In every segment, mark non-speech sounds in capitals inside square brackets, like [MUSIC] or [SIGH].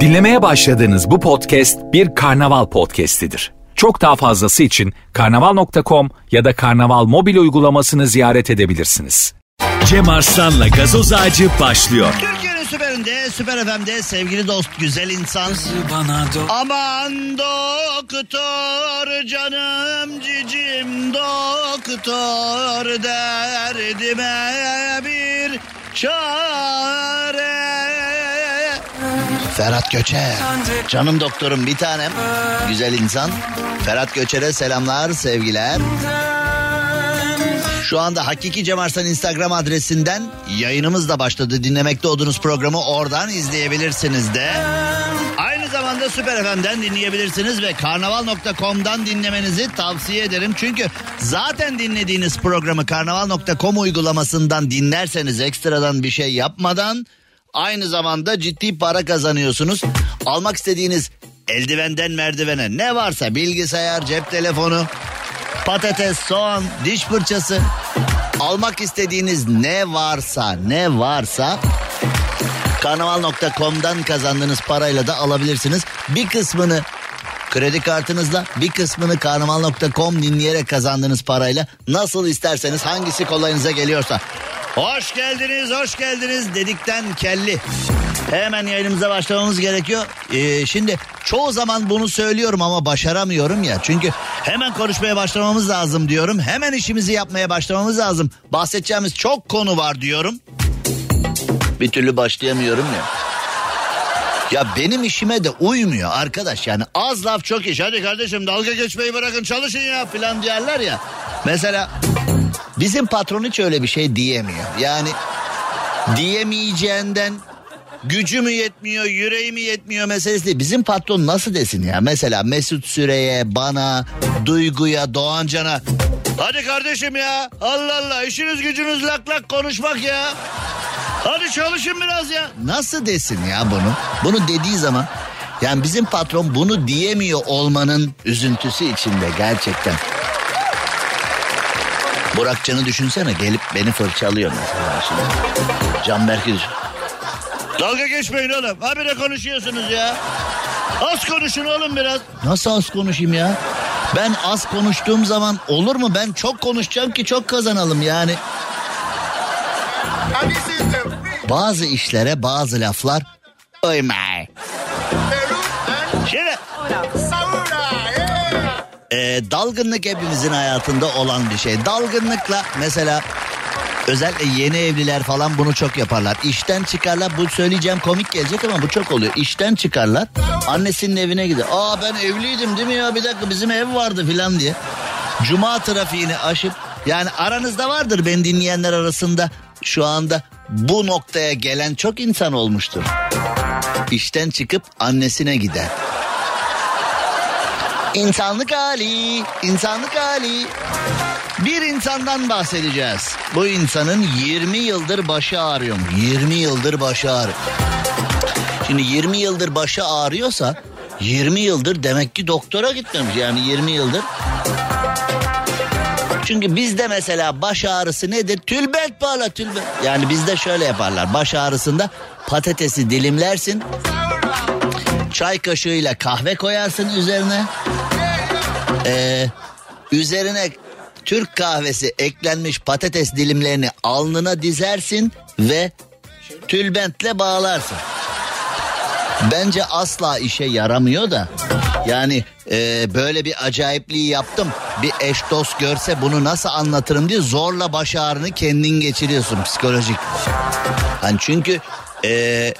Dinlemeye başladığınız bu podcast bir karnaval podcastidir. Çok daha fazlası için karnaval.com ya da karnaval mobil uygulamasını ziyaret edebilirsiniz. Cem Arslan'la gazoz ağacı başlıyor. Türkiye'nin süperinde, süper FM'de sevgili dost, güzel insan. Bana Aman doktor canım cicim doktor derdime bir çare. Ferhat Göçer. Canım doktorum bir tanem. Güzel insan. Ferhat Göçer'e selamlar, sevgiler. Şu anda Hakiki Cem Arslan Instagram adresinden yayınımız da başladı. Dinlemekte olduğunuz programı oradan izleyebilirsiniz de. Aynı zamanda Süper FM'den dinleyebilirsiniz ve karnaval.com'dan dinlemenizi tavsiye ederim. Çünkü zaten dinlediğiniz programı karnaval.com uygulamasından dinlerseniz ekstradan bir şey yapmadan aynı zamanda ciddi para kazanıyorsunuz. Almak istediğiniz eldivenden merdivene ne varsa bilgisayar, cep telefonu, patates, soğan, diş fırçası almak istediğiniz ne varsa ne varsa karnaval.com'dan kazandığınız parayla da alabilirsiniz. Bir kısmını kredi kartınızla bir kısmını karnaval.com dinleyerek kazandığınız parayla nasıl isterseniz hangisi kolayınıza geliyorsa. Hoş geldiniz, hoş geldiniz dedikten kelli. Hemen yayınımıza başlamamız gerekiyor. Ee, şimdi çoğu zaman bunu söylüyorum ama başaramıyorum ya. Çünkü hemen konuşmaya başlamamız lazım diyorum. Hemen işimizi yapmaya başlamamız lazım. Bahsedeceğimiz çok konu var diyorum. Bir türlü başlayamıyorum ya. Ya benim işime de uymuyor arkadaş yani az laf çok iş. Hadi kardeşim dalga geçmeyi bırakın çalışın ya filan diyorlar ya. Mesela bizim patron hiç öyle bir şey diyemiyor. Yani diyemeyeceğinden gücü mü yetmiyor, yüreği mi yetmiyor meselesi değil. Bizim patron nasıl desin ya? Mesela Mesut Süre'ye, bana, Duygu'ya, Doğancan'a. Hadi kardeşim ya. Allah Allah işiniz gücünüz lak lak konuşmak ya. Hadi çalışın biraz ya. Nasıl desin ya bunu? Bunu dediği zaman yani bizim patron bunu diyemiyor olmanın üzüntüsü içinde gerçekten. Burakcan'ı düşünsene gelip beni fırçalıyor mesela şimdi. Canberk'i düşün. Dalga geçmeyin oğlum. Habire konuşuyorsunuz ya. Az konuşun oğlum biraz. Nasıl az konuşayım ya? Ben az konuştuğum zaman olur mu? Ben çok konuşacağım ki çok kazanalım yani. Bazı işlere bazı laflar uymay. Şimdi e, dalgınlık hepimizin hayatında olan bir şey. Dalgınlıkla mesela özellikle yeni evliler falan bunu çok yaparlar. İşten çıkarlar bu söyleyeceğim komik gelecek ama bu çok oluyor. İşten çıkarlar annesinin evine gider. Aa ben evliydim değil mi ya bir dakika bizim ev vardı filan diye. Cuma trafiğini aşıp yani aranızda vardır beni dinleyenler arasında şu anda bu noktaya gelen çok insan olmuştur. İşten çıkıp annesine gider. İnsanlık hali, insanlık hali. Bir insandan bahsedeceğiz. Bu insanın 20 yıldır başı ağrıyor. 20 yıldır başı ağrıyor. Şimdi 20 yıldır başı ağrıyorsa 20 yıldır demek ki doktora gitmemiş. Yani 20 yıldır. Çünkü bizde mesela baş ağrısı nedir? Tülbent bağla tülbent. Yani bizde şöyle yaparlar. Baş ağrısında patatesi dilimlersin. Çay kaşığıyla kahve koyarsın üzerine. Ee, üzerine Türk kahvesi eklenmiş patates dilimlerini alnına dizersin ve tülbentle bağlarsın. Bence asla işe yaramıyor da. Yani e, böyle bir acayipliği yaptım. Bir eş dost görse bunu nasıl anlatırım diye zorla baş ağrını kendin geçiriyorsun psikolojik. Hani çünkü e,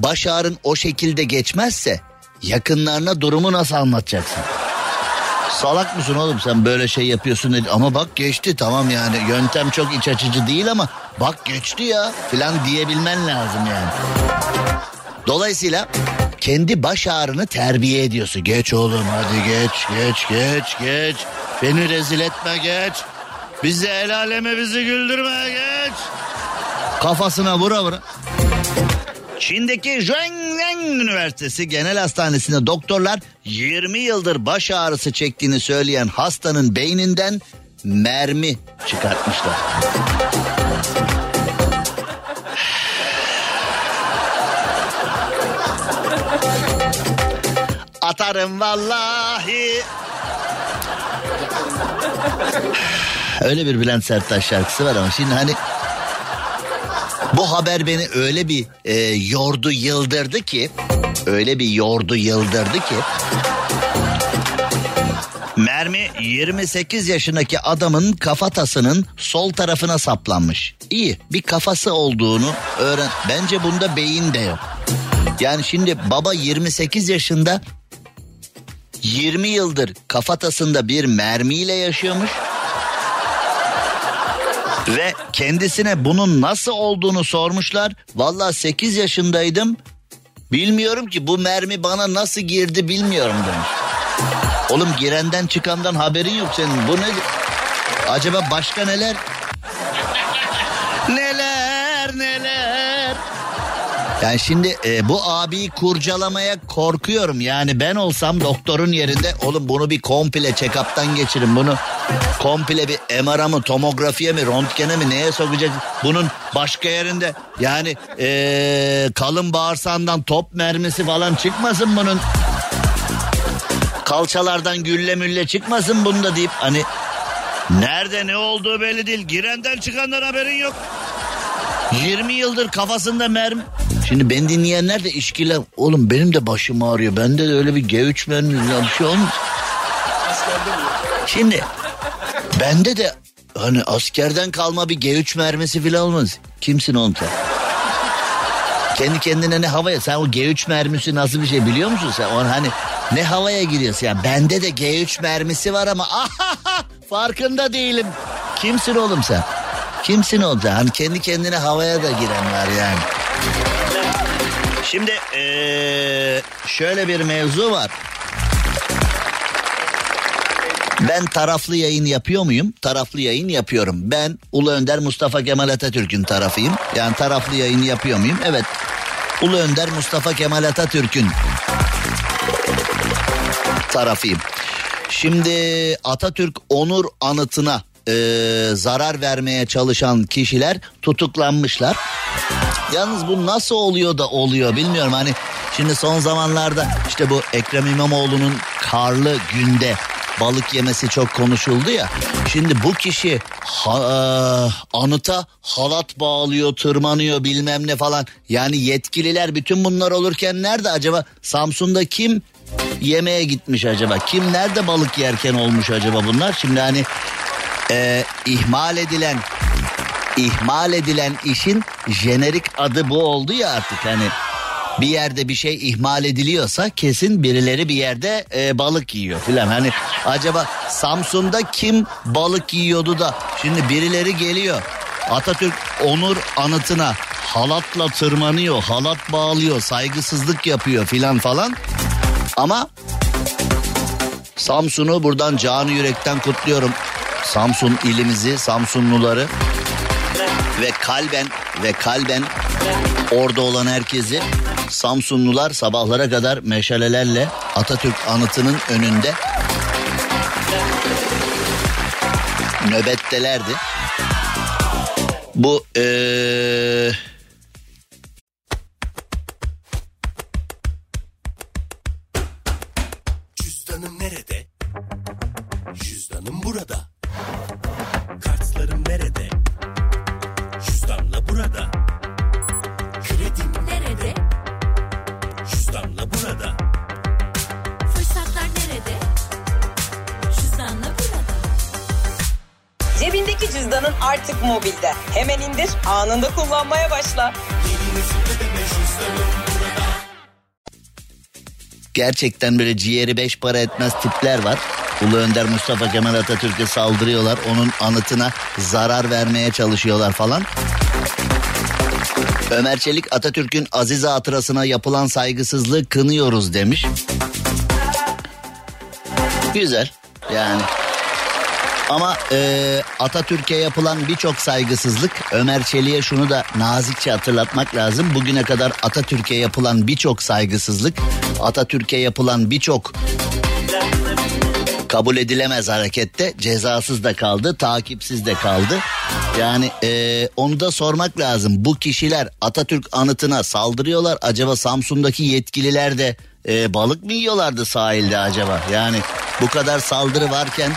baş ağrın o şekilde geçmezse yakınlarına durumu nasıl anlatacaksın? Salak mısın oğlum sen böyle şey yapıyorsun dedi. Ama bak geçti tamam yani yöntem çok iç açıcı değil ama bak geçti ya filan diyebilmen lazım yani. Dolayısıyla kendi baş ağrını terbiye ediyorsun. Geç oğlum hadi geç geç geç geç. Beni rezil etme geç. Bizi el aleme bizi güldürme geç. Kafasına vura vura. Çin'deki Zhejiang Üniversitesi Genel Hastanesi'nde doktorlar 20 yıldır baş ağrısı çektiğini söyleyen hastanın beyninden mermi çıkartmışlar. Atarım vallahi. Öyle bir Bülent Serttaş şarkısı var ama şimdi hani bu haber beni öyle bir e, yordu yıldırdı ki öyle bir yordu yıldırdı ki Mermi 28 yaşındaki adamın kafatasının sol tarafına saplanmış. İyi bir kafası olduğunu öğren. Bence bunda beyin de yok. Yani şimdi baba 28 yaşında 20 yıldır kafatasında bir mermiyle yaşıyormuş. Ve kendisine bunun nasıl olduğunu sormuşlar. Valla 8 yaşındaydım. Bilmiyorum ki bu mermi bana nasıl girdi bilmiyorum demiş. Oğlum girenden çıkandan haberin yok senin. Bu ne? Acaba başka neler? neler neler? Yani şimdi e, bu abiyi kurcalamaya korkuyorum. Yani ben olsam doktorun yerinde oğlum bunu bir komple check-up'tan geçirin. Bunu komple bir MR'a mı tomografiye mi röntgene mi neye sokacak? Bunun başka yerinde yani e, kalın bağırsağından top mermisi falan çıkmasın bunun kalçalardan gülle mülle çıkmasın bunda deyip hani nerede ne olduğu belli değil. Girenden çıkandan haberin yok. 20 yıldır kafasında mermi. Şimdi ben dinleyenler de işkile oğlum benim de başım ağrıyor. Bende de öyle bir G3 mermi bir şey olmuş. Şimdi bende de hani askerden kalma bir G3 mermisi falan olmaz. Kimsin oğlum sen? Kendi kendine ne havaya sen o G3 mermisi nasıl bir şey biliyor musun sen? On hani ne havaya giriyorsun ya? Bende de G3 mermisi var ama [LAUGHS] ahaha, farkında değilim. Kimsin oğlum sen? Kimsin oğlum sen? Hani kendi kendine havaya da giren var yani. Şimdi ee, şöyle bir mevzu var. Ben taraflı yayın yapıyor muyum? Taraflı yayın yapıyorum. Ben Ulu Önder Mustafa Kemal Atatürk'ün tarafıyım. Yani taraflı yayın yapıyor muyum? Evet. Ulu Önder Mustafa Kemal Atatürk'ün tarafıyım. Şimdi Atatürk onur anıtına e, zarar vermeye çalışan kişiler tutuklanmışlar. Yalnız bu nasıl oluyor da oluyor bilmiyorum. Hani şimdi son zamanlarda işte bu Ekrem İmamoğlu'nun karlı günde balık yemesi çok konuşuldu ya. Şimdi bu kişi ha, e, anıta halat bağlıyor, tırmanıyor bilmem ne falan. Yani yetkililer bütün bunlar olurken nerede acaba? Samsun'da kim yemeğe gitmiş acaba? Kim nerede balık yerken olmuş acaba bunlar? Şimdi hani e, ihmal edilen ihmal edilen işin jenerik adı bu oldu ya artık hani bir yerde bir şey ihmal ediliyorsa kesin birileri bir yerde e, balık yiyor filan. Hani acaba Samsun'da kim balık yiyordu da şimdi birileri geliyor. Atatürk onur anıtına halatla tırmanıyor, halat bağlıyor, saygısızlık yapıyor filan falan. Ama Samsun'u buradan canı yürekten kutluyorum. Samsun ilimizi, Samsunluları ve kalben ve kalben orada olan herkesi Samsunlular sabahlara kadar meşalelerle Atatürk anıtının önünde nöbettelerdi. Bu ee, gerçekten böyle ciğeri beş para etmez tipler var. Ulu Önder Mustafa Kemal Atatürk'e saldırıyorlar. Onun anıtına zarar vermeye çalışıyorlar falan. Ömer Çelik Atatürk'ün aziz hatırasına yapılan saygısızlığı kınıyoruz demiş. Güzel yani. Ama e, Atatürk'e yapılan birçok saygısızlık Ömer Çelik'e şunu da nazikçe hatırlatmak lazım. Bugüne kadar Atatürk'e yapılan birçok saygısızlık, Atatürk'e yapılan birçok kabul edilemez harekette cezasız da kaldı, takipsiz de kaldı. Yani e, onu da sormak lazım. Bu kişiler Atatürk anıtına saldırıyorlar. Acaba Samsun'daki yetkililer de e, balık mı yiyorlardı sahilde acaba? Yani bu kadar saldırı varken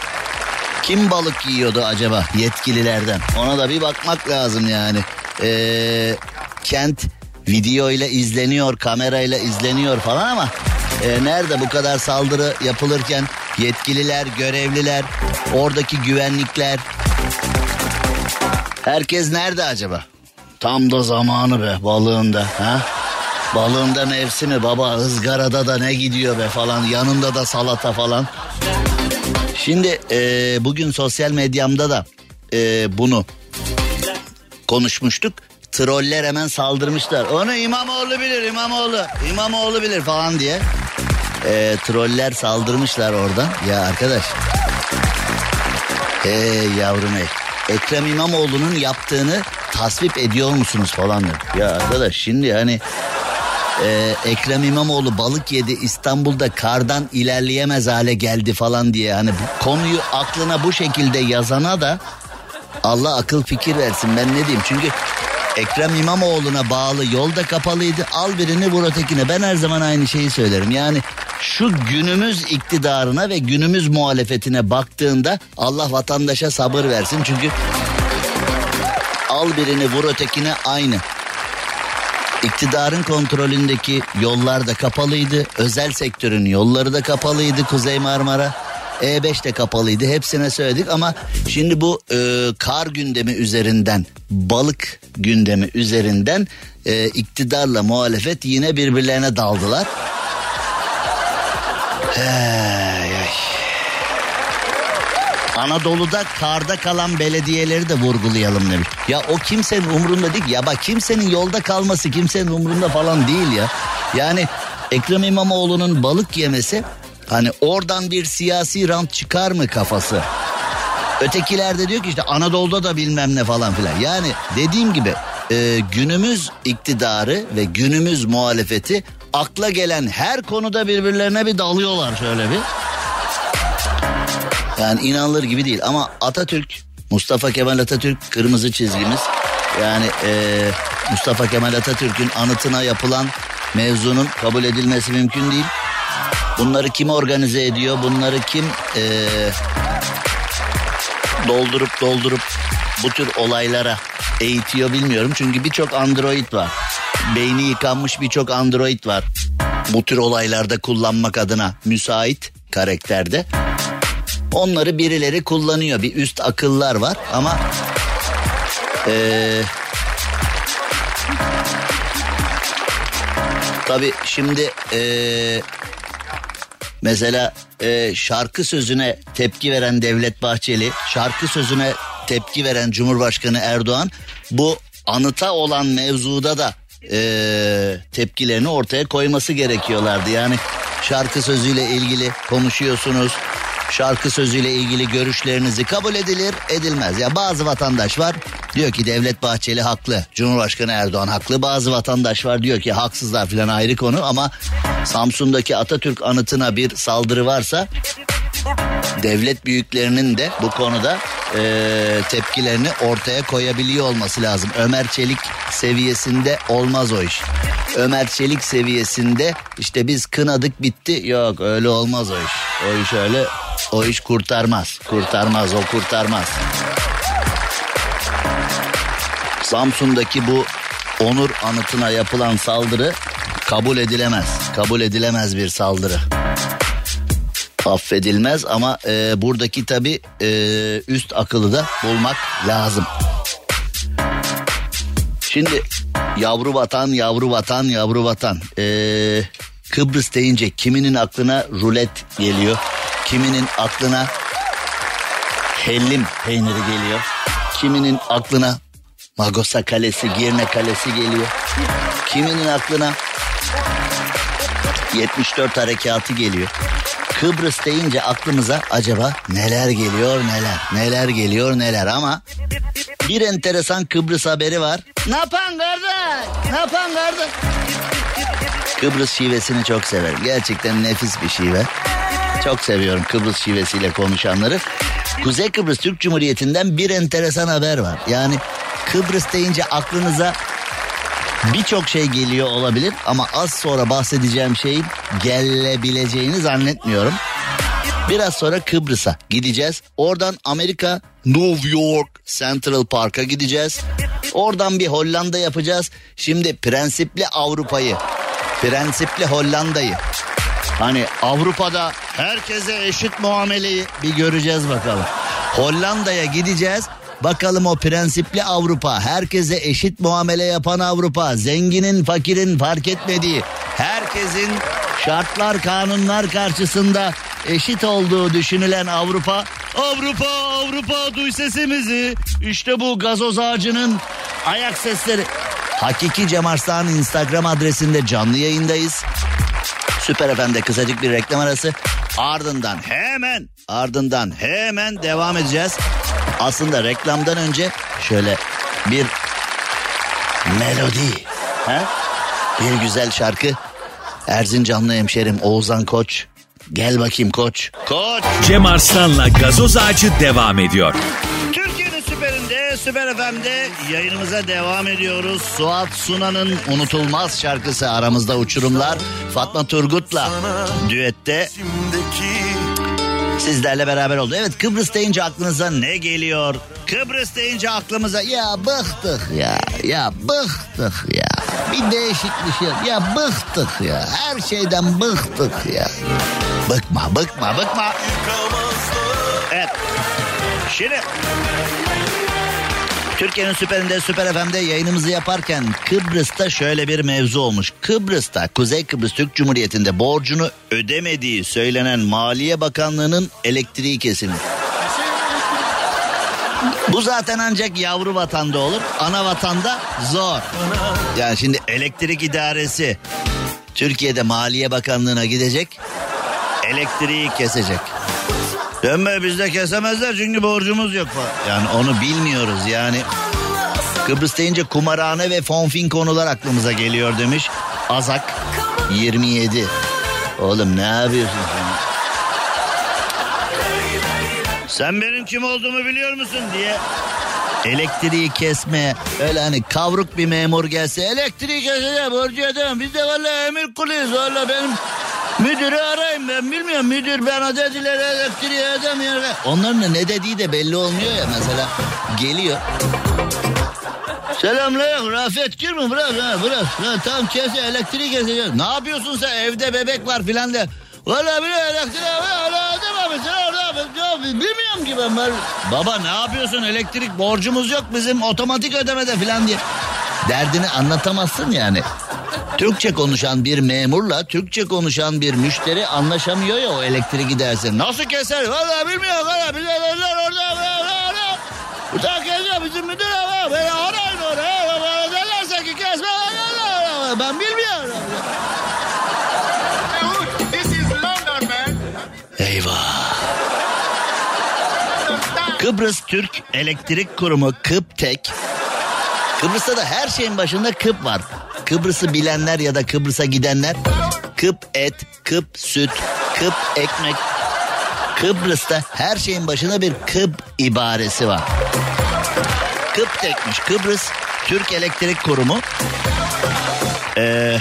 kim balık yiyordu acaba yetkililerden? Ona da bir bakmak lazım yani. Ee, kent video ile izleniyor, kamerayla izleniyor falan ama e, nerede bu kadar saldırı yapılırken yetkililer, görevliler, oradaki güvenlikler herkes nerede acaba? Tam da zamanı be balığında ha? Balığında mevsimi baba ızgarada da ne gidiyor be falan yanında da salata falan. Şimdi e, bugün sosyal medyamda da e, bunu konuşmuştuk. Troller hemen saldırmışlar. Onu İmamoğlu bilir İmamoğlu. İmamoğlu bilir falan diye. E, troller saldırmışlar oradan. Ya arkadaş. Hey yavrum hey. Ekrem İmamoğlu'nun yaptığını tasvip ediyor musunuz falan diyor. Ya arkadaş şimdi hani e, Ekrem İmamoğlu balık yedi İstanbul'da kardan ilerleyemez hale geldi falan diye. Hani konuyu aklına bu şekilde yazana da Allah akıl fikir versin. Ben ne diyeyim? Çünkü Ekrem İmamoğlu'na bağlı yolda kapalıydı. Al birini vur ötekine. Ben her zaman aynı şeyi söylerim. Yani şu günümüz iktidarına ve günümüz muhalefetine baktığında Allah vatandaşa sabır versin. Çünkü al birini vur ötekine aynı İktidarın kontrolündeki yollar da kapalıydı. Özel sektörün yolları da kapalıydı. Kuzey Marmara. E5 de kapalıydı. Hepsine söyledik ama şimdi bu e, kar gündemi üzerinden, balık gündemi üzerinden e, iktidarla muhalefet yine birbirlerine daldılar. Ay. Anadolu'da karda kalan belediyeleri de vurgulayalım demiş. Ya o kimsenin umrunda değil. Ya bak kimsenin yolda kalması kimsenin umrunda falan değil ya. Yani Ekrem İmamoğlu'nun balık yemesi hani oradan bir siyasi rant çıkar mı kafası? Ötekiler de diyor ki işte Anadolu'da da bilmem ne falan filan. Yani dediğim gibi e, günümüz iktidarı ve günümüz muhalefeti akla gelen her konuda birbirlerine bir dalıyorlar şöyle bir. Yani inanılır gibi değil ama Atatürk, Mustafa Kemal Atatürk kırmızı çizgimiz. Yani e, Mustafa Kemal Atatürk'ün anıtına yapılan mevzunun kabul edilmesi mümkün değil. Bunları kim organize ediyor? Bunları kim e, doldurup doldurup bu tür olaylara eğitiyor bilmiyorum. Çünkü birçok android var. Beyni yıkanmış birçok android var. Bu tür olaylarda kullanmak adına müsait karakterde. Onları birileri kullanıyor. Bir üst akıllar var ama ee, tabii şimdi ee, mesela ee, şarkı sözüne tepki veren Devlet Bahçeli, şarkı sözüne tepki veren Cumhurbaşkanı Erdoğan bu anıta olan mevzuda da ee, tepkilerini ortaya koyması gerekiyorlardı. Yani şarkı sözüyle ilgili konuşuyorsunuz şarkı sözüyle ilgili görüşlerinizi kabul edilir edilmez. Ya bazı vatandaş var diyor ki Devlet Bahçeli haklı. Cumhurbaşkanı Erdoğan haklı. Bazı vatandaş var diyor ki haksızlar falan ayrı konu ama Samsun'daki Atatürk anıtına bir saldırı varsa devlet büyüklerinin de bu konuda e, tepkilerini ortaya koyabiliyor olması lazım. Ömer Çelik seviyesinde olmaz o iş. Ömer Çelik seviyesinde işte biz kınadık bitti. Yok öyle olmaz o iş. O iş öyle o iş kurtarmaz. Kurtarmaz o kurtarmaz. Samsun'daki bu onur anıtına yapılan saldırı kabul edilemez. Kabul edilemez bir saldırı. Affedilmez ama e, buradaki tabi e, üst akıllı da bulmak lazım. Şimdi yavru vatan, yavru vatan, yavru vatan. Ee, Kıbrıs deyince kiminin aklına rulet geliyor. Kiminin aklına hellim peyniri geliyor. Kiminin aklına Magosa Kalesi, Girne Kalesi geliyor. Kiminin aklına 74 harekatı geliyor. Kıbrıs deyince aklımıza acaba neler geliyor neler, neler geliyor neler ama bir enteresan Kıbrıs haberi var. Ne yapan kardeş? Ne yapan kardeş? Kıbrıs şivesini çok severim. Gerçekten nefis bir şive. Çok seviyorum Kıbrıs şivesiyle konuşanları. Kuzey Kıbrıs Türk Cumhuriyeti'nden bir enteresan haber var. Yani Kıbrıs deyince aklınıza Birçok şey geliyor olabilir ama az sonra bahsedeceğim şeyin gelebileceğini zannetmiyorum. Biraz sonra Kıbrıs'a gideceğiz. Oradan Amerika New York Central Park'a gideceğiz. Oradan bir Hollanda yapacağız. Şimdi prensipli Avrupa'yı, prensipli Hollanda'yı. Hani Avrupa'da herkese eşit muameleyi bir göreceğiz bakalım. Hollanda'ya gideceğiz. Bakalım o prensipli Avrupa, herkese eşit muamele yapan Avrupa, zenginin fakirin fark etmediği, herkesin şartlar kanunlar karşısında eşit olduğu düşünülen Avrupa. Avrupa, Avrupa duy sesimizi. İşte bu gazoz ağacının ayak sesleri. Hakiki Cem Arslan Instagram adresinde canlı yayındayız. Süper FM'de kısacık bir reklam arası. Ardından hemen ardından hemen devam edeceğiz. Aslında reklamdan önce şöyle bir melodi. He? Bir güzel şarkı. Erzincanlı hemşerim Oğuzhan Koç. Gel bakayım koç. Koç. Cem Arslan'la gazoz ağacı devam ediyor. Süperinde, Süper FM'de yayınımıza devam ediyoruz. Suat Sunan'ın unutulmaz şarkısı aramızda uçurumlar. Fatma Turgut'la düette sizlerle beraber oldu. Evet Kıbrıs deyince aklınıza ne geliyor? Kıbrıs deyince aklımıza ya bıktık ya ya bıktık ya. Bir değişik bir şey ya bıktık ya. Her şeyden bıktık ya. Bıkma bıkma bıkma. Evet. Şimdi Türkiye'nin süperinde Süper FM'de yayınımızı yaparken Kıbrıs'ta şöyle bir mevzu olmuş. Kıbrıs'ta Kuzey Kıbrıs Türk Cumhuriyeti'nde borcunu ödemediği söylenen Maliye Bakanlığı'nın elektriği kesilmiş. Bu zaten ancak yavru vatanda olur. Ana vatanda zor. Yani şimdi elektrik idaresi Türkiye'de Maliye Bakanlığı'na gidecek. Elektriği kesecek. Dönme bizde kesemezler çünkü borcumuz yok falan. Yani onu bilmiyoruz yani. Kıbrıs deyince kumarhane ve fonfin konular aklımıza geliyor demiş. Azak 27. Oğlum ne yapıyorsun sen? Sen benim kim olduğumu biliyor musun diye elektriği kesmeye öyle hani kavruk bir memur gelse elektriği keseceğim borcu ödemem biz de valla emir kuluyuz valla benim müdürü arayayım ben bilmiyorum. Müdür bana dediler elektriği ödemiyor onların da ne dediği de belli olmuyor ya mesela. Geliyor. Selamünaleyküm Rafet gir mi bırak ha bırak. Ha, tam kese elektriği keseceğim ne yapıyorsun sen? Evde bebek var filan de. Valla bile elektriği valla ödememişsin orada bilmiyorum ki ben, ben. Baba ne yapıyorsun? Elektrik borcumuz yok bizim otomatik ödemede filan diye. Derdini anlatamazsın yani. Türkçe konuşan bir memurla Türkçe konuşan bir müşteri anlaşamıyor ya o elektrik giderse. Nasıl keser? Valla bilmiyorum valla bize verler orada. orada, orada. Bu da kesiyor bizim müdür ama beni arayın oraya. Bana derlerse ki kesme. Ben bilmiyorum. Eyvah. Kıbrıs Türk Elektrik Kurumu Kıptek. Kıbrıs'ta da her şeyin başında Kıp var. Kıbrıs'ı bilenler ya da Kıbrıs'a gidenler Kıp et, Kıp süt, Kıp ekmek. Kıbrıs'ta her şeyin başında bir Kıp ibaresi var. Kıptekmiş Kıbrıs Türk Elektrik Kurumu. Ee,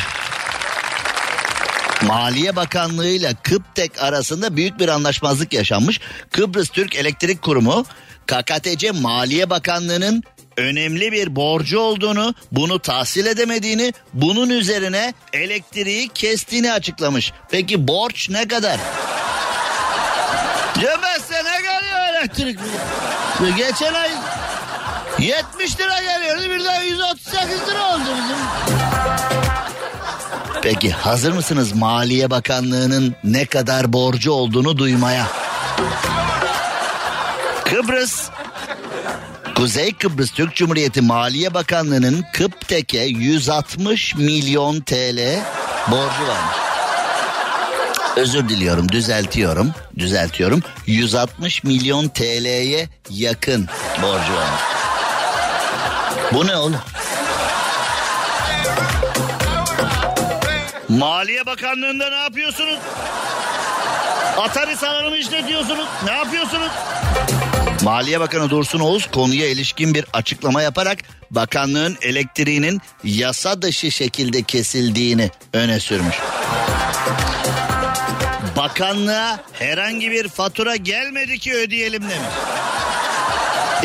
Maliye Bakanlığı ile Kıptek arasında büyük bir anlaşmazlık yaşanmış. Kıbrıs Türk Elektrik Kurumu KKTC Maliye Bakanlığı'nın önemli bir borcu olduğunu, bunu tahsil edemediğini, bunun üzerine elektriği kestiğini açıklamış. Peki borç ne kadar? Cemezse ne geliyor elektrik? Geçen ay 70 lira geliyordu birden 138 lira oldu bizim. Peki hazır mısınız Maliye Bakanlığı'nın ne kadar borcu olduğunu duymaya? Kıbrıs Kuzey Kıbrıs Türk Cumhuriyeti Maliye Bakanlığı'nın Kıptek'e 160 milyon TL borcu varmış. Özür diliyorum, düzeltiyorum, düzeltiyorum. 160 milyon TL'ye yakın borcu varmış. Bu ne oğlum? Maliye Bakanlığı'nda ne yapıyorsunuz? Atari salonu mu işletiyorsunuz? Ne yapıyorsunuz? Maliye Bakanı Dursun Oğuz konuya ilişkin bir açıklama yaparak bakanlığın elektriğinin yasa dışı şekilde kesildiğini öne sürmüş. Bakanlığa herhangi bir fatura gelmedi ki ödeyelim demiş.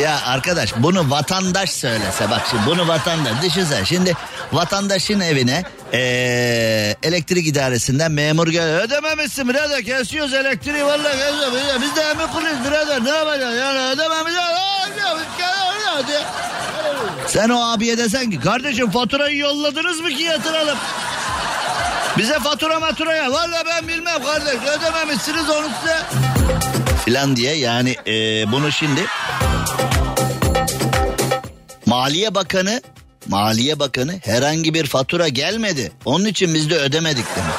Ya arkadaş bunu vatandaş söylese bak şimdi bunu vatandaş düşünsene. Şimdi vatandaşın evine ee, elektrik idaresinden memur geliyor. Ödememişsin birader kesiyoruz elektriği vallahi kesiyoruz. Biz de emekliyız birader ne yapacağız? Yani ödememişsin sen o abiye desen ki kardeşim faturayı yolladınız mı ki yatıralım? Bize fatura matura ya. Valla ben bilmem kardeş ödememişsiniz onu size. Filan diye yani ee, bunu şimdi Maliye Bakanı Maliye Bakanı herhangi bir fatura gelmedi. Onun için biz de ödemedik demiş.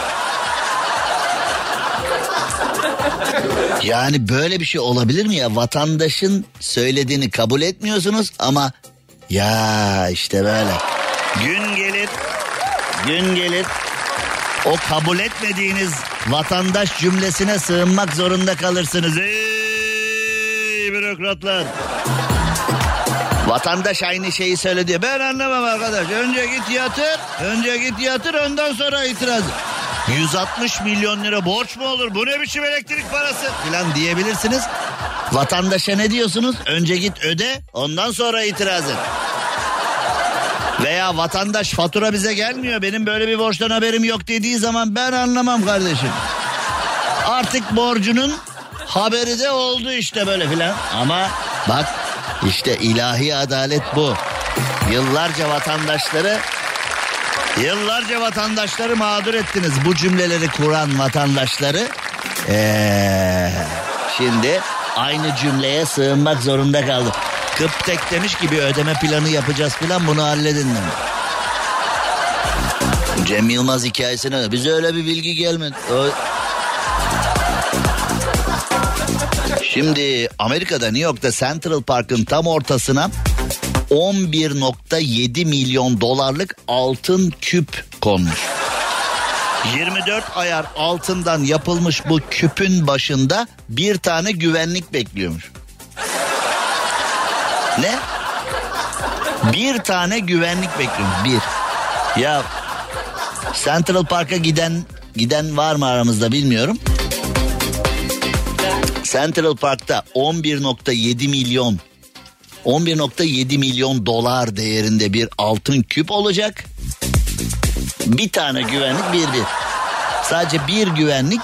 Yani böyle bir şey olabilir mi ya? Vatandaşın söylediğini kabul etmiyorsunuz ama ya işte böyle. Gün gelir, gün gelir. O kabul etmediğiniz vatandaş cümlesine sığınmak zorunda kalırsınız. Ey bürokratlar. Vatandaş aynı şeyi söyledi. Ben anlamam arkadaş. Önce git yatır. Önce git yatır ondan sonra itiraz. 160 milyon lira borç mu olur? Bu ne biçim elektrik parası? Filan diyebilirsiniz. Vatandaşa ne diyorsunuz? Önce git öde ondan sonra itiraz et. Veya vatandaş fatura bize gelmiyor. Benim böyle bir borçtan haberim yok dediği zaman ben anlamam kardeşim. Artık borcunun haberi de oldu işte böyle filan. Ama bak işte ilahi adalet bu. Yıllarca vatandaşları yıllarca vatandaşları mağdur ettiniz. Bu cümleleri kuran vatandaşları ee, şimdi aynı cümleye sığınmak zorunda kaldı. Kıptek demiş gibi ödeme planı yapacağız filan bunu halledin demiş. Cem Yılmaz hikayesine bize öyle bir bilgi gelmedi. O... Şimdi Amerika'da New York'ta Central Park'ın tam ortasına 11.7 milyon dolarlık altın küp konmuş. 24 ayar altından yapılmış bu küpün başında bir tane güvenlik bekliyormuş. Ne? Bir tane güvenlik bekliyormuş. Bir. Ya Central Park'a giden giden var mı aramızda bilmiyorum. Central Park'ta 11.7 milyon 11.7 milyon dolar değerinde bir altın küp olacak. Bir tane güvenlik bir bir. Sadece bir güvenlik.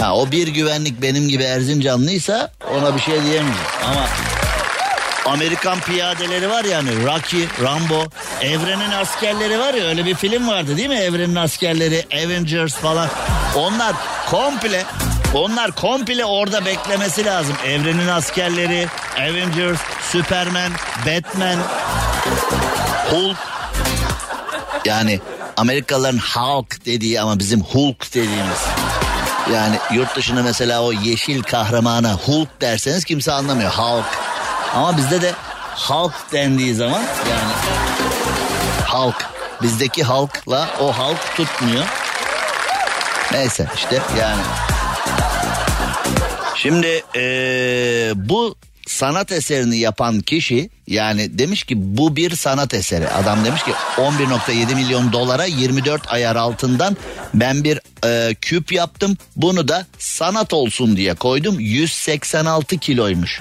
Ha o bir güvenlik benim gibi Erzincanlıysa ona bir şey diyemeyeceğim. Ama Amerikan piyadeleri var yani Rocky, Rambo, Evrenin askerleri var ya öyle bir film vardı değil mi? Evrenin askerleri, Avengers falan. Onlar komple onlar komple orada beklemesi lazım. Evrenin askerleri, Avengers, Superman, Batman, Hulk. Yani Amerikalıların Hulk dediği ama bizim Hulk dediğimiz. Yani yurt dışında mesela o yeşil kahramana Hulk derseniz kimse anlamıyor. Hulk. Ama bizde de Hulk dendiği zaman yani Hulk. Bizdeki halkla o halk tutmuyor. Neyse işte yani. Şimdi ee, bu sanat eserini yapan kişi yani demiş ki bu bir sanat eseri. Adam demiş ki 11.7 milyon dolara 24 ayar altından ben bir e, küp yaptım. Bunu da sanat olsun diye koydum. 186 kiloymuş.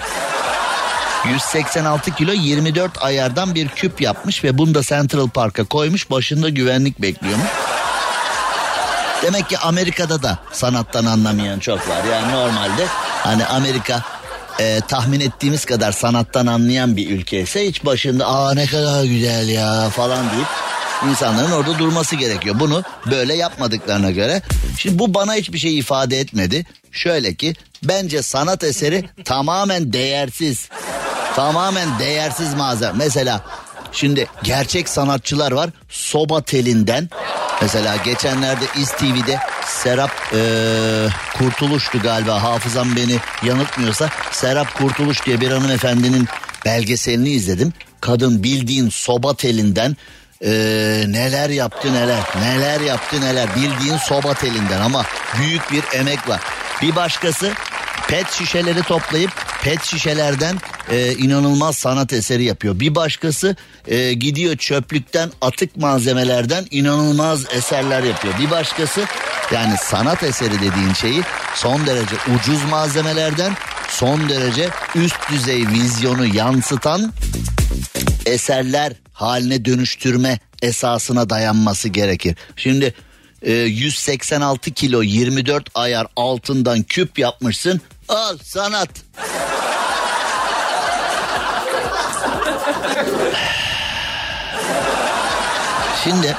186 kilo 24 ayardan bir küp yapmış ve bunu da Central Park'a koymuş. Başında güvenlik bekliyormuş. Demek ki Amerika'da da sanattan anlamayan çok var. Yani normalde hani Amerika e, tahmin ettiğimiz kadar sanattan anlayan bir ülke ise hiç başında aa ne kadar güzel ya falan deyip insanların orada durması gerekiyor. Bunu böyle yapmadıklarına göre. Şimdi bu bana hiçbir şey ifade etmedi. Şöyle ki bence sanat eseri tamamen değersiz. Tamamen değersiz malzeme. Mesela şimdi gerçek sanatçılar var. Soba telinden Mesela geçenlerde İz TV'de Serap ee, Kurtuluş'tu galiba hafızam beni yanıltmıyorsa. Serap Kurtuluş diye bir hanımefendinin belgeselini izledim. Kadın bildiğin soba telinden ee, neler yaptı neler neler yaptı neler bildiğin soba telinden ama büyük bir emek var. Bir başkası pet şişeleri toplayıp pet şişelerden e, inanılmaz sanat eseri yapıyor. Bir başkası e, gidiyor çöplükten atık malzemelerden inanılmaz eserler yapıyor. Bir başkası yani sanat eseri dediğin şeyi son derece ucuz malzemelerden son derece üst düzey vizyonu yansıtan eserler haline dönüştürme esasına dayanması gerekir. Şimdi e, 186 kilo 24 ayar altından küp yapmışsın. Al sanat. Şimdi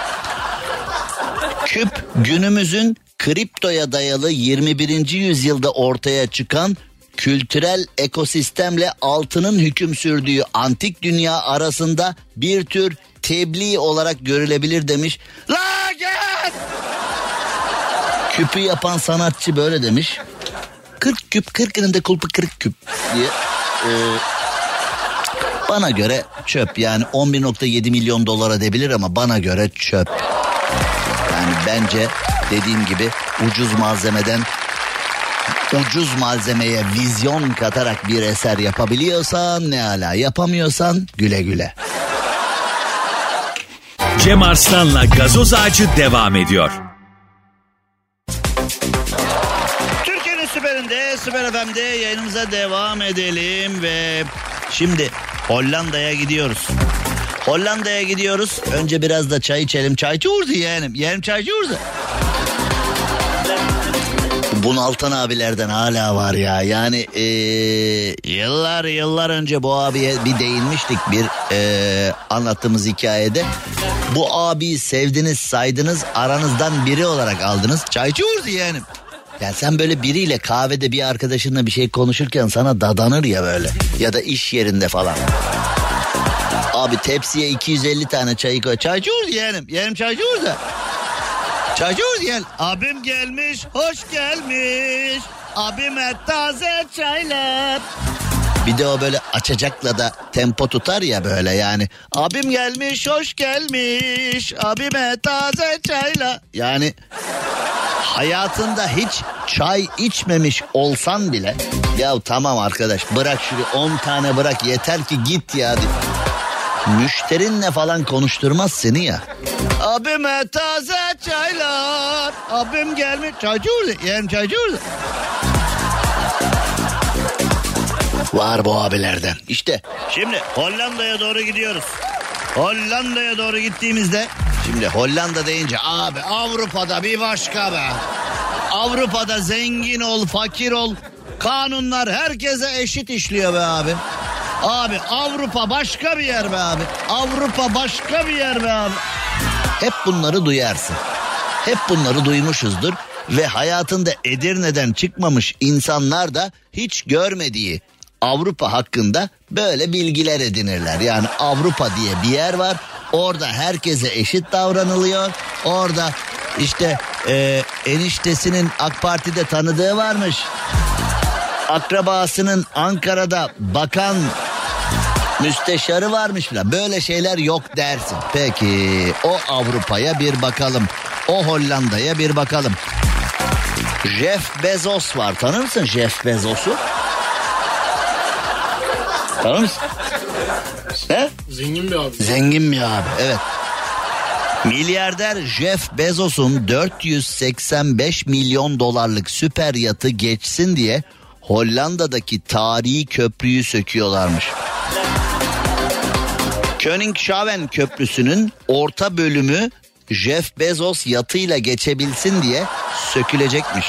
küp günümüzün kriptoya dayalı 21. yüzyılda ortaya çıkan kültürel ekosistemle altının hüküm sürdüğü antik dünya arasında bir tür tebliğ olarak görülebilir demiş. La gel! Küpü yapan sanatçı böyle demiş. 40 küp 40'ının da kulpu 40 küp diye. Ee, bana göre çöp yani 11.7 milyon dolar edebilir ama bana göre çöp. Yani bence dediğim gibi ucuz malzemeden ucuz malzemeye vizyon katarak bir eser yapabiliyorsan ne ala yapamıyorsan güle güle. Cem Arslan'la gazoz ağacı devam ediyor. Türkiye'nin süperinde, süper FM'de yayınımıza devam edelim ve şimdi Hollanda'ya gidiyoruz. Hollanda'ya gidiyoruz. Önce biraz da çay içelim. Çaycı Uğur'du yeğenim. Yeğenim çaycı Uğur'du. Bunaltan abilerden hala var ya. Yani eee, yıllar yıllar önce bu abiye bir değinmiştik bir eee, anlattığımız hikayede. Bu abiyi sevdiniz saydınız aranızdan biri olarak aldınız. Çaycı Uğur'du yeğenim. Ya sen böyle biriyle kahvede bir arkadaşınla bir şey konuşurken sana dadanır ya böyle. Ya da iş yerinde falan. Abi tepsiye 250 tane çayı koy. Çaycı Uğur yeğenim. Yeğenim çaycı Uğur da. Çaycı Uğur gel. Abim gelmiş, hoş gelmiş. Abime taze çaylar. Bir de o böyle açacakla da tempo tutar ya böyle yani. Abim gelmiş, hoş gelmiş. Abime taze çayla. Yani hayatında hiç çay içmemiş olsan bile ya tamam arkadaş bırak şunu 10 tane bırak yeter ki git ya. Müşterinle falan konuşturmaz seni ya. Abime taze çaylar. Abim gelmiş. Çaycı orada. Yeğenim çaycı orada. Var bu abilerden. İşte şimdi Hollanda'ya doğru gidiyoruz. Hollanda'ya doğru gittiğimizde şimdi Hollanda deyince abi Avrupa'da bir başka be. Avrupa'da zengin ol, fakir ol. Kanunlar herkese eşit işliyor be abi. Abi Avrupa başka bir yer be abi. Avrupa başka bir yer be abi. Hep bunları duyarsın. Hep bunları duymuşuzdur ve hayatında Edirne'den çıkmamış insanlar da hiç görmediği Avrupa hakkında böyle bilgiler edinirler. Yani Avrupa diye bir yer var. Orada herkese eşit davranılıyor. Orada işte e, eniştesinin AK Parti'de tanıdığı varmış. Akrabasının Ankara'da bakan müsteşarı varmış falan. Böyle şeyler yok dersin. Peki o Avrupa'ya bir bakalım. O Hollanda'ya bir bakalım. Jeff Bezos var. Tanır mısın Jeff Bezos'u? Tanır mısın? He? Zengin bir abi. Zengin bir abi evet. Milyarder Jeff Bezos'un 485 milyon dolarlık süper yatı geçsin diye Hollanda'daki tarihi köprüyü söküyorlarmış. Koningshaven Köprüsü'nün orta bölümü Jeff Bezos yatıyla geçebilsin diye sökülecekmiş.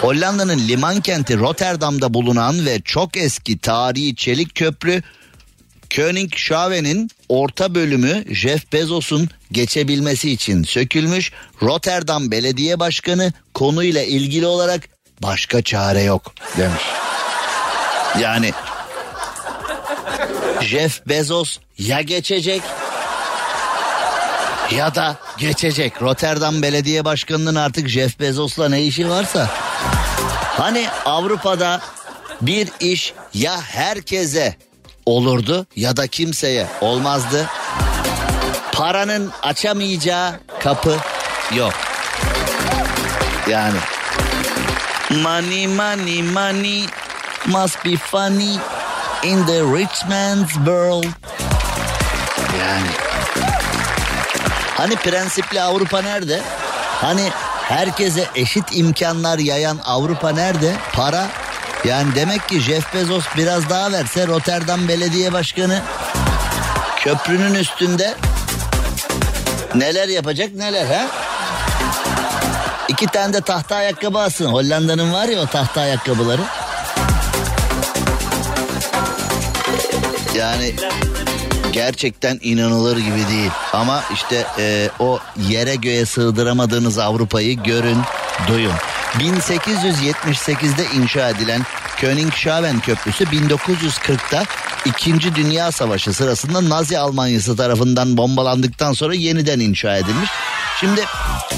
Hollanda'nın liman kenti Rotterdam'da bulunan ve çok eski tarihi çelik köprü Koningshaven'in orta bölümü Jeff Bezos'un geçebilmesi için sökülmüş. Rotterdam Belediye Başkanı konuyla ilgili olarak başka çare yok demiş. Yani Jeff Bezos ya geçecek ya da geçecek. Rotterdam Belediye Başkanı'nın artık Jeff Bezos'la ne işi varsa. Hani Avrupa'da bir iş ya herkese olurdu ya da kimseye olmazdı. Paranın açamayacağı kapı yok. Yani money money money must be funny in the rich man's world. Yani hani prensipli Avrupa nerede? Hani herkese eşit imkanlar yayan Avrupa nerede? Para. Yani demek ki Jeff Bezos biraz daha verse Rotterdam Belediye Başkanı köprünün üstünde neler yapacak neler ha? İki tane de tahta ayakkabı alsın. Hollanda'nın var ya o tahta ayakkabıları. Yani gerçekten inanılır gibi değil. Ama işte e, o yere göğe sığdıramadığınız Avrupa'yı görün, duyun. 1878'de inşa edilen Königshaven Köprüsü 1940'ta İkinci Dünya Savaşı sırasında Nazi Almanyası tarafından bombalandıktan sonra yeniden inşa edilmiş. Şimdi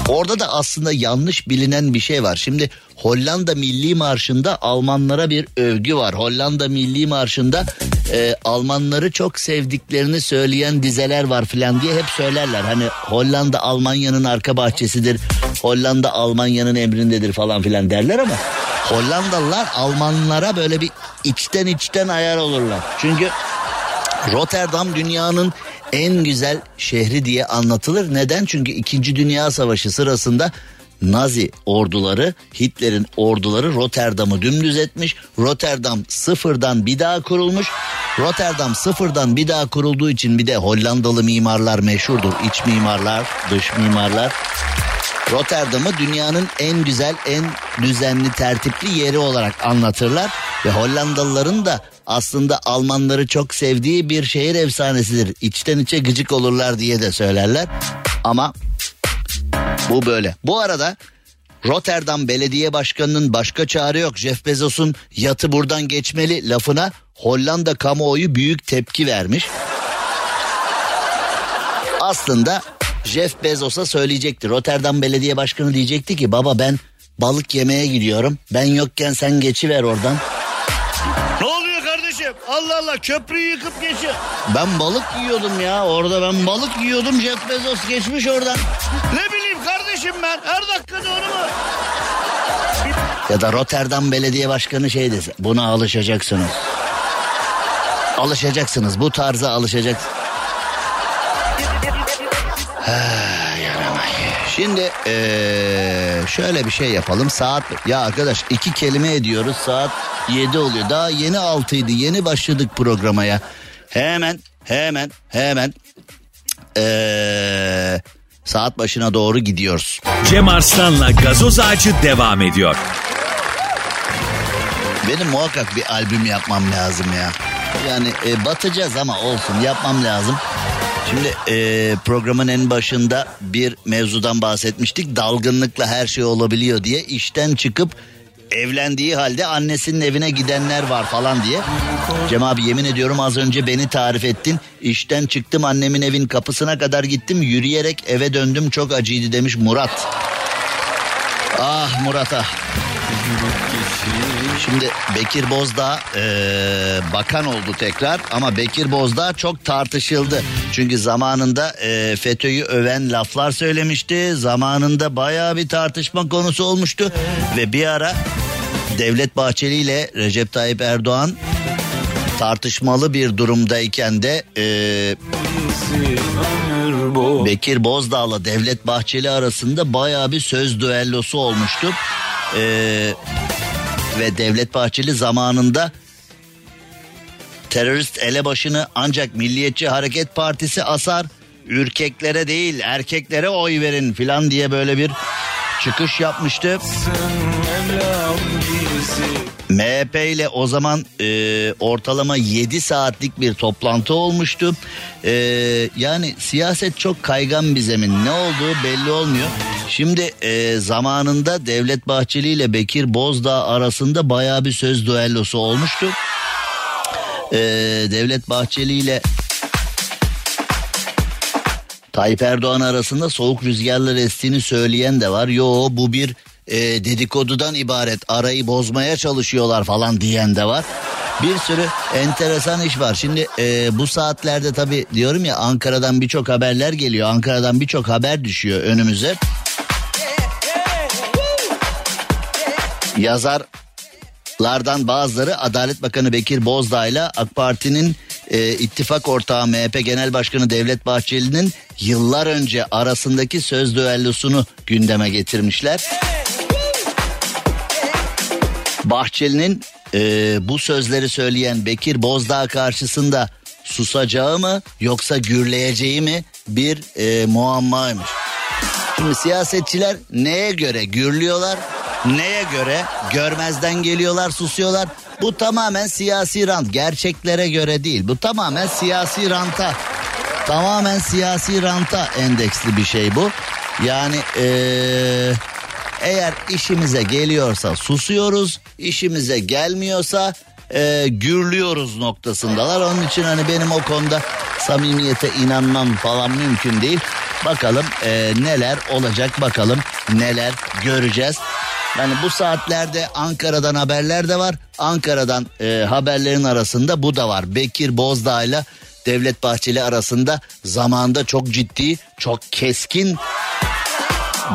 orada da aslında yanlış bilinen bir şey var. Şimdi Hollanda Milli Marşı'nda Almanlara bir övgü var. Hollanda Milli Marşı'nda e, Almanları çok sevdiklerini söyleyen dizeler var filan diye hep söylerler. Hani Hollanda Almanya'nın arka bahçesidir. Hollanda Almanya'nın emrindedir falan filan derler ama Hollandalılar Almanlara böyle bir içten içten ayar olurlar. Çünkü Rotterdam dünyanın en güzel şehri diye anlatılır. Neden? Çünkü 2. Dünya Savaşı sırasında Nazi orduları, Hitler'in orduları Rotterdam'ı dümdüz etmiş. Rotterdam sıfırdan bir daha kurulmuş. Rotterdam sıfırdan bir daha kurulduğu için bir de Hollandalı mimarlar meşhurdur. İç mimarlar, dış mimarlar. Rotterdam'ı dünyanın en güzel, en düzenli, tertipli yeri olarak anlatırlar. Ve Hollandalıların da aslında Almanları çok sevdiği bir şehir efsanesidir. İçten içe gıcık olurlar diye de söylerler. Ama bu böyle. Bu arada Rotterdam Belediye Başkanı'nın başka çare yok. Jeff Bezos'un yatı buradan geçmeli lafına Hollanda kamuoyu büyük tepki vermiş. Aslında Jeff Bezos'a söyleyecekti. Rotterdam Belediye Başkanı diyecekti ki baba ben balık yemeye gidiyorum. Ben yokken sen geçiver oradan. Allah Allah köprüyü yıkıp geçiyor. Ben balık yiyordum ya orada ben balık yiyordum Jeff Bezos geçmiş oradan. Ne bileyim kardeşim ben her dakika doğru mu? Ya da Rotterdam Belediye Başkanı şey dese buna alışacaksınız. Alışacaksınız bu tarza alışacaksınız. Şimdi ee, şöyle bir şey yapalım saat ya arkadaş iki kelime ediyoruz saat yedi oluyor daha yeni altıydı yeni başladık programa ya hemen hemen hemen ee, saat başına doğru gidiyoruz. Cem Arslan'la gazoz ağacı devam ediyor. Benim muhakkak bir albüm yapmam lazım ya. Yani e, batacağız ama olsun yapmam lazım. Şimdi e, programın en başında bir mevzudan bahsetmiştik. Dalgınlıkla her şey olabiliyor diye işten çıkıp evlendiği halde annesinin evine gidenler var falan diye. Cem abi yemin ediyorum az önce beni tarif ettin. İşten çıktım annemin evin kapısına kadar gittim yürüyerek eve döndüm çok acıydı demiş Murat. Ah Murat ah. Şimdi Bekir Bozdağ eee, bakan oldu tekrar ama Bekir Bozdağ çok tartışıldı. Çünkü zamanında eee, FETÖ'yü öven laflar söylemişti. Zamanında bayağı bir tartışma konusu olmuştu. Ve bir ara Devlet Bahçeli ile Recep Tayyip Erdoğan tartışmalı bir durumdayken de eee, Bekir Bozdağ'la Devlet Bahçeli arasında bayağı bir söz düellosu olmuştu. Eee ve Devlet Bahçeli zamanında terörist elebaşını ancak Milliyetçi Hareket Partisi asar. Ürkeklere değil erkeklere oy verin filan diye böyle bir çıkış yapmıştı. MHP ile o zaman e, ortalama 7 saatlik bir toplantı olmuştu. E, yani siyaset çok kaygan bir zemin. Ne olduğu belli olmuyor. Şimdi e, zamanında Devlet Bahçeli ile Bekir Bozdağ arasında baya bir söz düellosu olmuştu. E, Devlet Bahçeli ile Tayyip Erdoğan arasında soğuk rüzgarlar estiğini söyleyen de var. Yo bu bir e, dedikodudan ibaret arayı bozmaya çalışıyorlar falan diyen de var. Bir sürü enteresan iş var. Şimdi e, bu saatlerde tabii diyorum ya Ankara'dan birçok haberler geliyor. Ankara'dan birçok haber düşüyor önümüze. Yazar Lardan bazıları Adalet Bakanı Bekir Bozdağ ile AK Parti'nin e, ittifak ortağı MHP Genel Başkanı Devlet Bahçeli'nin yıllar önce arasındaki söz düellosunu gündeme getirmişler. Bahçeli'nin e, bu sözleri söyleyen Bekir Bozdağ karşısında susacağı mı yoksa gürleyeceği mi bir e, muammaymış. Şimdi siyasetçiler neye göre gürlüyorlar, neye göre görmezden geliyorlar, susuyorlar. Bu tamamen siyasi rant, gerçeklere göre değil. Bu tamamen siyasi ranta, tamamen siyasi ranta endeksli bir şey bu. Yani eee eğer işimize geliyorsa susuyoruz, işimize gelmiyorsa e, gürlüyoruz noktasındalar. Onun için hani benim o konuda samimiyete inanmam falan mümkün değil. Bakalım e, neler olacak bakalım neler göreceğiz. Yani bu saatlerde Ankara'dan haberler de var. Ankara'dan e, haberlerin arasında bu da var. Bekir Bozdağ ile Devlet Bahçeli arasında zamanda çok ciddi, çok keskin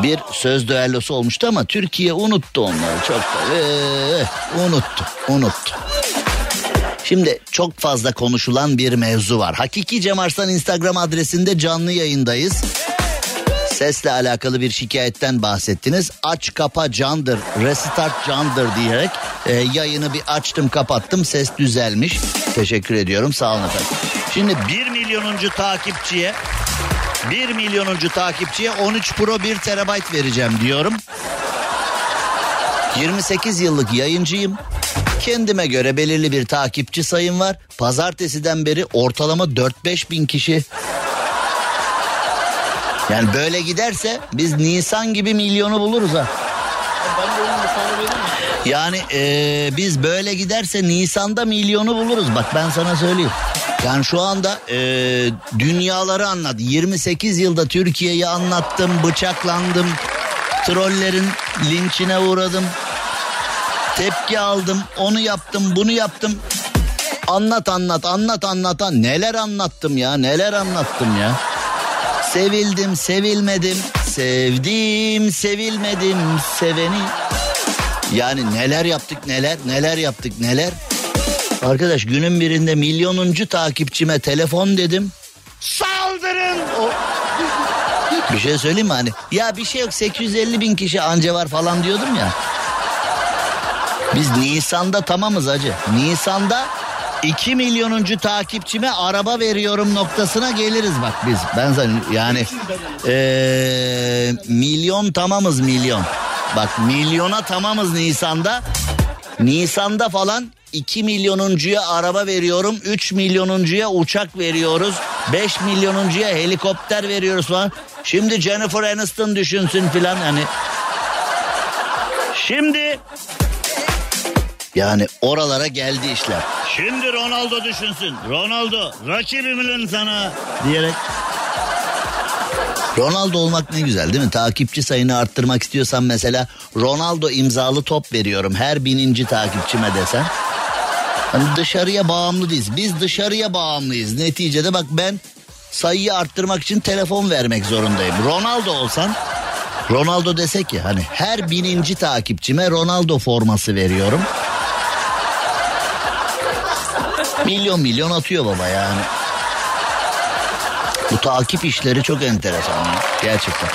bir söz düellosu olmuştu ama Türkiye unuttu onları çok da. Ee, unuttu, unuttu. Şimdi çok fazla konuşulan bir mevzu var. Hakiki Cem Arslan Instagram adresinde canlı yayındayız. Sesle alakalı bir şikayetten bahsettiniz. Aç kapa candır, restart candır diyerek e, yayını bir açtım kapattım. Ses düzelmiş. Teşekkür ediyorum sağ olun efendim. Şimdi 1 milyonuncu takipçiye 1 milyonuncu takipçiye 13 Pro 1 terabayt vereceğim diyorum. 28 yıllık yayıncıyım. Kendime göre belirli bir takipçi sayım var. Pazartesiden beri ortalama 4-5 bin kişi. Yani böyle giderse biz Nisan gibi milyonu buluruz ha. Yani eee, biz böyle giderse Nisan'da milyonu buluruz. Bak ben sana söyleyeyim. Yani şu anda eee, dünyaları anlat. 28 yılda Türkiye'yi anlattım, bıçaklandım. Trollerin linçine uğradım. Tepki aldım, onu yaptım, bunu yaptım. Anlat anlat, anlat anlat. Neler anlattım ya, neler anlattım ya. Sevildim, sevilmedim, sevdim, sevilmedim, seveni. Yani neler yaptık neler neler yaptık neler. Arkadaş günün birinde milyonuncu takipçime telefon dedim. Saldırın. O... Bir şey söyleyeyim mi hani? Ya bir şey yok 850 bin kişi anca var falan diyordum ya. Biz Nisan'da tamamız hacı. Nisan'da 2 milyonuncu takipçime araba veriyorum noktasına geliriz bak biz. Ben sana yani eee, milyon tamamız milyon. Bak milyona tamamız Nisan'da. Nisan'da falan 2 milyonuncuya araba veriyorum. 3 milyonuncuya uçak veriyoruz. 5 milyonuncuya helikopter veriyoruz falan. Şimdi Jennifer Aniston düşünsün filan hani. Şimdi yani oralara geldi işler. Şimdi Ronaldo düşünsün. Ronaldo rakibimin sana diyerek. Ronaldo olmak ne güzel değil mi? Takipçi sayını arttırmak istiyorsan mesela Ronaldo imzalı top veriyorum her bininci takipçime desen. Hani dışarıya bağımlı değiliz. Biz dışarıya bağımlıyız. Neticede bak ben sayıyı arttırmak için telefon vermek zorundayım. Ronaldo olsan Ronaldo desek ya hani her bininci takipçime Ronaldo forması veriyorum. Milyon milyon atıyor baba yani. Bu takip işleri çok enteresan gerçekten.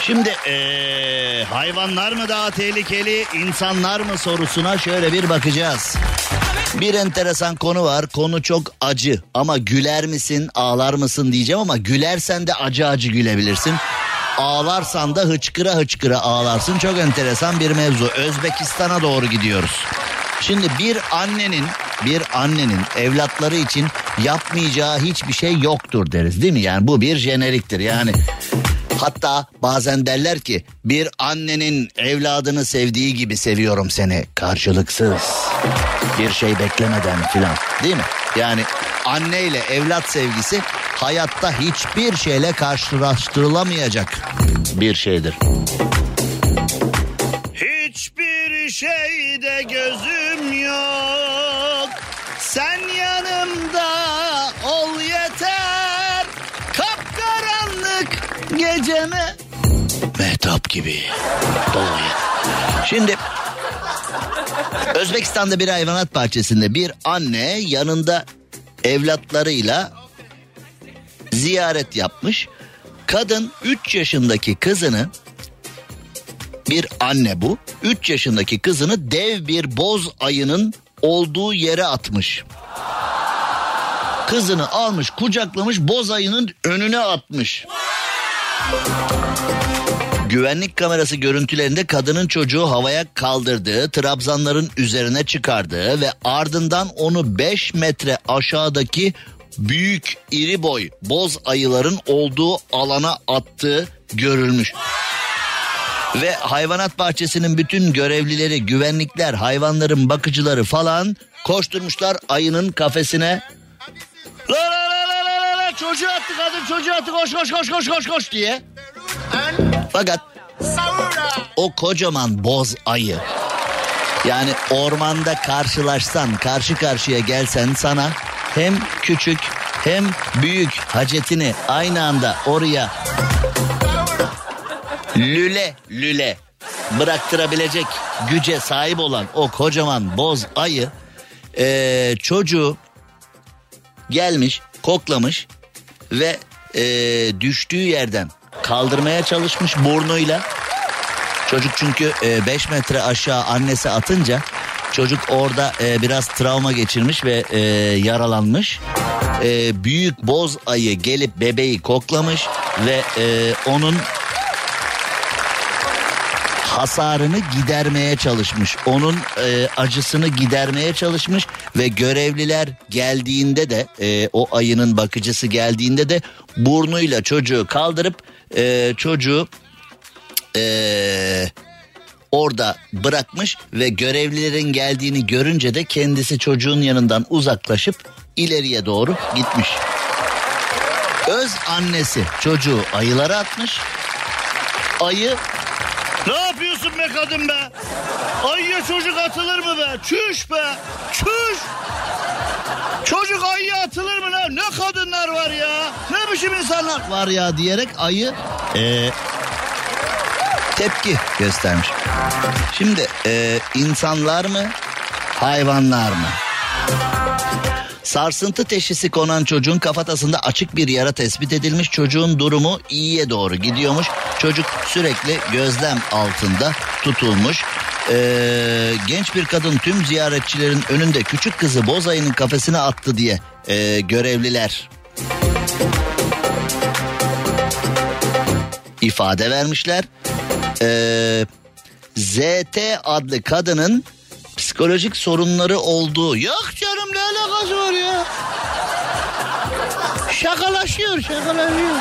Şimdi eee, hayvanlar mı daha tehlikeli, insanlar mı sorusuna şöyle bir bakacağız. Bir enteresan konu var. Konu çok acı ama güler misin, ağlar mısın diyeceğim ama gülersen de acı acı gülebilirsin. Ağlarsan da hıçkıra hıçkıra ağlarsın. Çok enteresan bir mevzu. Özbekistan'a doğru gidiyoruz. Şimdi bir annenin bir annenin evlatları için yapmayacağı hiçbir şey yoktur deriz değil mi? Yani bu bir jeneriktir. Yani Hatta bazen derler ki bir annenin evladını sevdiği gibi seviyorum seni karşılıksız. Bir şey beklemeden filan değil mi? Yani anne ile evlat sevgisi hayatta hiçbir şeyle karşılaştırılamayacak bir şeydir. Hiçbir şeyde gözüm yok. Sen yanımda ol yeter. Kapkaranlık geceme. Mehtap gibi. Dolayı. Şimdi Özbekistan'da bir hayvanat bahçesinde bir anne yanında evlatlarıyla ziyaret yapmış. Kadın 3 yaşındaki kızını bir anne bu. 3 yaşındaki kızını dev bir boz ayının olduğu yere atmış. Kızını almış kucaklamış boz ayının önüne atmış. Güvenlik kamerası görüntülerinde kadının çocuğu havaya kaldırdığı, trabzanların üzerine çıkardığı ve ardından onu 5 metre aşağıdaki büyük iri boy boz ayıların olduğu alana attığı görülmüş. Ve hayvanat bahçesinin bütün görevlileri, güvenlikler, hayvanların bakıcıları falan koşturmuşlar ayının kafesine. La la la la la la çocuğu attı kadın çocuğu attı koş koş koş koş koş koş diye. Fakat o kocaman boz ayı yani ormanda karşılaşsan karşı karşıya gelsen sana hem küçük hem büyük hacetini aynı anda oraya lüle lüle bıraktırabilecek güce sahip olan o kocaman boz ayı eee, çocuğu gelmiş koklamış ve eee, düştüğü yerden kaldırmaya çalışmış burnuyla. Çocuk çünkü 5 metre aşağı annesi atınca çocuk orada e, biraz travma geçirmiş ve e, yaralanmış. E, büyük boz ayı gelip bebeği koklamış ve e, onun hasarını gidermeye çalışmış. Onun e, acısını gidermeye çalışmış ve görevliler geldiğinde de e, o ayının bakıcısı geldiğinde de burnuyla çocuğu kaldırıp e, çocuğu e, orada bırakmış ve görevlilerin geldiğini görünce de kendisi çocuğun yanından uzaklaşıp ileriye doğru gitmiş. Öz annesi çocuğu ayılara atmış. Ayı kadın be? Ayıya çocuk atılır mı be? Çüş be. Çüş. Çocuk ayıya atılır mı lan? Ne kadınlar var ya? Ne biçim insanlar? var ya diyerek ayı e, tepki göstermiş. Şimdi e, insanlar mı hayvanlar mı? Sarsıntı teşhisi konan çocuğun kafatasında açık bir yara tespit edilmiş. Çocuğun durumu iyiye doğru gidiyormuş. Çocuk sürekli gözlem altında tutulmuş. Ee, genç bir kadın tüm ziyaretçilerin önünde küçük kızı bozayının kafesine attı diye ee, görevliler ifade vermişler. Ee, ZT adlı kadının psikolojik sorunları olduğu. Yok canım ne alakası var ya? Şakalaşıyor şakalaşıyor.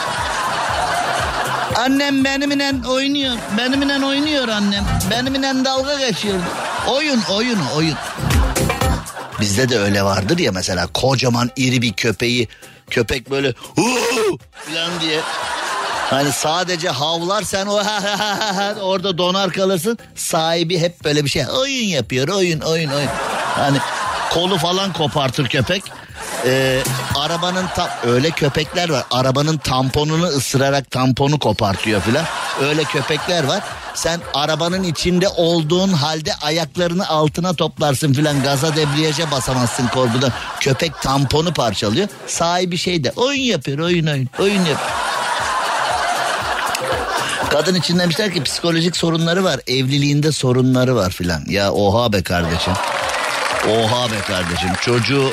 Annem benimle oynuyor. Benimle oynuyor annem. Benimle dalga geçiyor. Oyun oyun oyun. Bizde de öyle vardır ya mesela kocaman iri bir köpeği köpek böyle falan diye Hani sadece havlar sen o [LAUGHS] orada donar kalırsın. Sahibi hep böyle bir şey oyun yapıyor oyun oyun oyun. Hani kolu falan kopartır köpek. Ee, arabanın tam öyle köpekler var. Arabanın tamponunu ısırarak tamponu kopartıyor filan. Öyle köpekler var. Sen arabanın içinde olduğun halde ayaklarını altına toplarsın filan. Gaza debriyaja basamazsın korkudan. Köpek tamponu parçalıyor. Sahibi şey de oyun yapıyor oyun oyun oyun yapıyor. Kadın için demişler ki psikolojik sorunları var. Evliliğinde sorunları var filan. Ya oha be kardeşim. Oha be kardeşim. Çocuğu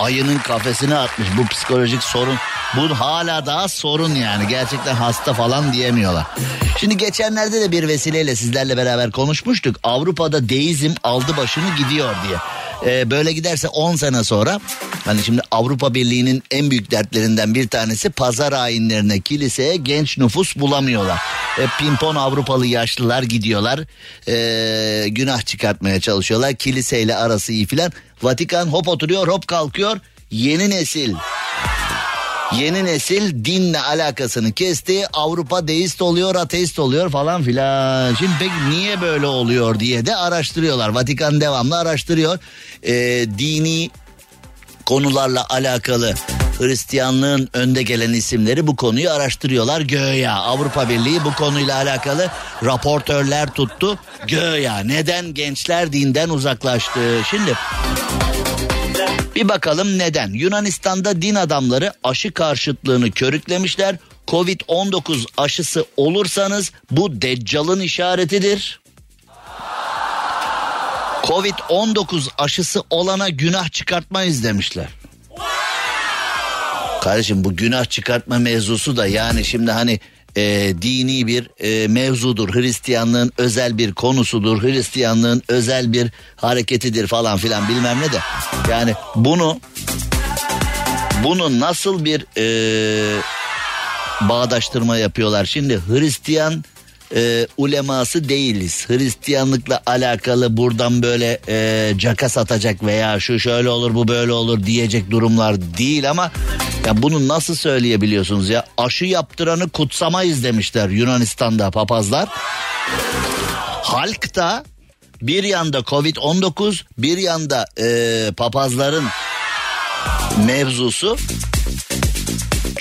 ayının kafesine atmış bu psikolojik sorun. Bu hala daha sorun yani. Gerçekten hasta falan diyemiyorlar. Şimdi geçenlerde de bir vesileyle sizlerle beraber konuşmuştuk. Avrupa'da deizm aldı başını gidiyor diye. Ee, böyle giderse 10 sene sonra hani şimdi Avrupa Birliği'nin en büyük dertlerinden bir tanesi pazar ayinlerine kiliseye genç nüfus bulamıyorlar. E, pimpon Avrupalı yaşlılar gidiyorlar e, günah çıkartmaya çalışıyorlar kiliseyle arası iyi filan. Vatikan hop oturuyor hop kalkıyor yeni nesil Yeni nesil dinle alakasını kesti. Avrupa deist oluyor, ateist oluyor falan filan. Şimdi peki niye böyle oluyor diye de araştırıyorlar. Vatikan devamlı araştırıyor. Ee, dini konularla alakalı Hristiyanlığın önde gelen isimleri bu konuyu araştırıyorlar göya. Avrupa Birliği bu konuyla alakalı raportörler tuttu göya. Neden gençler dinden uzaklaştı? Şimdi bir bakalım neden? Yunanistan'da din adamları aşı karşıtlığını körüklemişler. Covid-19 aşısı olursanız bu deccalın işaretidir. Covid-19 aşısı olana günah çıkartmayız demişler. Kardeşim bu günah çıkartma mevzusu da yani şimdi hani e, dini bir e, mevzudur. Hristiyanlığın özel bir konusudur. Hristiyanlığın özel bir hareketidir falan filan bilmem ne de. Yani bunu bunu nasıl bir e, bağdaştırma yapıyorlar? Şimdi Hristiyan e, uleması değiliz. Hristiyanlıkla alakalı buradan böyle e, caka satacak veya şu şöyle olur bu böyle olur diyecek durumlar değil ama ya bunu nasıl söyleyebiliyorsunuz ya? Aşı yaptıranı kutsamayız demişler Yunanistan'da papazlar. Halk da bir yanda Covid-19 bir yanda e, papazların mevzusu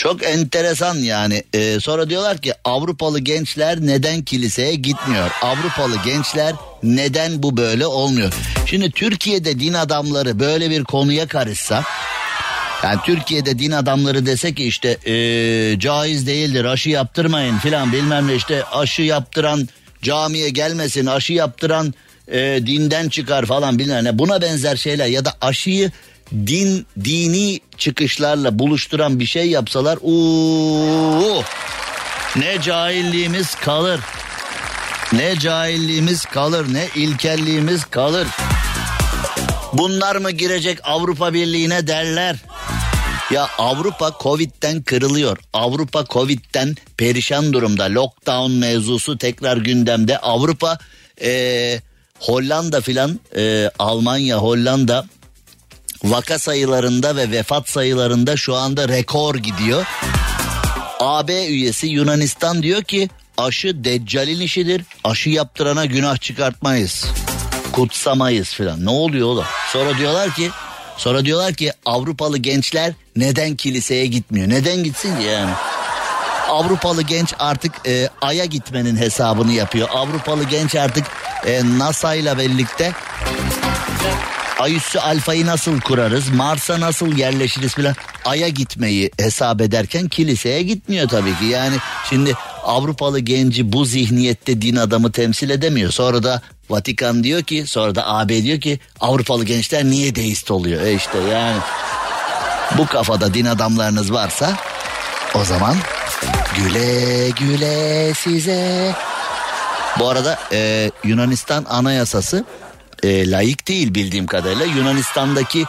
çok enteresan yani. Ee, sonra diyorlar ki Avrupalı gençler neden kiliseye gitmiyor? Avrupalı gençler neden bu böyle olmuyor? Şimdi Türkiye'de din adamları böyle bir konuya karışsa... Yani Türkiye'de din adamları dese ki işte ee, caiz değildir aşı yaptırmayın filan bilmem ne işte aşı yaptıran camiye gelmesin aşı yaptıran e, dinden çıkar falan bilmem ne buna benzer şeyler ya da aşıyı din dini çıkışlarla buluşturan bir şey yapsalar uuu ne cahilliğimiz kalır. Ne cahilliğimiz kalır ne ilkelliğimiz kalır. Bunlar mı girecek Avrupa Birliği'ne derler. Ya Avrupa Covid'den kırılıyor. Avrupa Covid'den perişan durumda. Lockdown mevzusu tekrar gündemde. Avrupa e, Hollanda filan e, Almanya Hollanda vaka sayılarında ve vefat sayılarında şu anda rekor gidiyor. AB üyesi Yunanistan diyor ki aşı deccalin işidir. Aşı yaptırana günah çıkartmayız. Kutsamayız filan. Ne oluyor oğlum? Sonra diyorlar ki sonra diyorlar ki Avrupalı gençler neden kiliseye gitmiyor? Neden gitsin ki yani? Avrupalı genç artık e, Ay'a gitmenin hesabını yapıyor. Avrupalı genç artık e, NASA ile birlikte Ay üssü alfayı nasıl kurarız? Mars'a nasıl yerleşiriz filan. Ay'a gitmeyi hesap ederken kiliseye gitmiyor tabii ki. Yani şimdi Avrupalı genci bu zihniyette din adamı temsil edemiyor. Sonra da Vatikan diyor ki sonra da AB diyor ki Avrupalı gençler niye deist oluyor? E işte yani bu kafada din adamlarınız varsa o zaman güle güle size. Bu arada e, Yunanistan anayasası e, layık değil bildiğim kadarıyla. Yunanistan'daki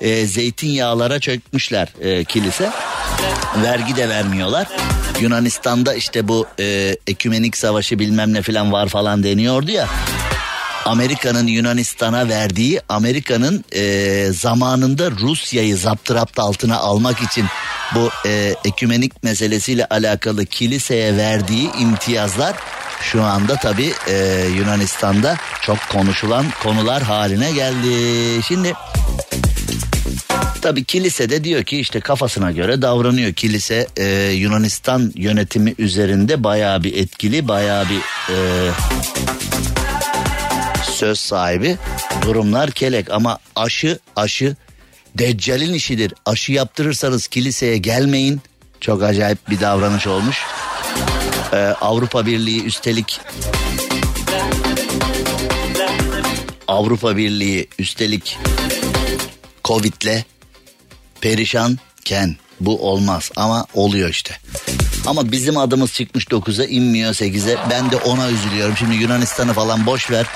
e, zeytinyağlara çökmüşler e, kilise. Vergi de vermiyorlar. Yunanistan'da işte bu e, ekümenik savaşı bilmem ne falan var falan deniyordu ya. Amerika'nın Yunanistan'a verdiği Amerika'nın e, zamanında Rusya'yı zaptırapt altına almak için bu e, ekümenik meselesiyle alakalı kiliseye verdiği imtiyazlar şu anda tabi e, Yunanistan'da çok konuşulan konular haline geldi. Şimdi tabi kilise de diyor ki işte kafasına göre davranıyor. Kilise e, Yunanistan yönetimi üzerinde bayağı bir etkili bayağı bir e, söz sahibi durumlar kelek ama aşı aşı Deccal'in işidir. Aşı yaptırırsanız kiliseye gelmeyin. Çok acayip bir davranış olmuş. Ee, Avrupa Birliği üstelik Avrupa Birliği üstelik Covid'le perişanken bu olmaz ama oluyor işte. Ama bizim adımız çıkmış 9'a inmiyor 8'e. Ben de ona üzülüyorum. Şimdi Yunanistan'ı falan boş ver.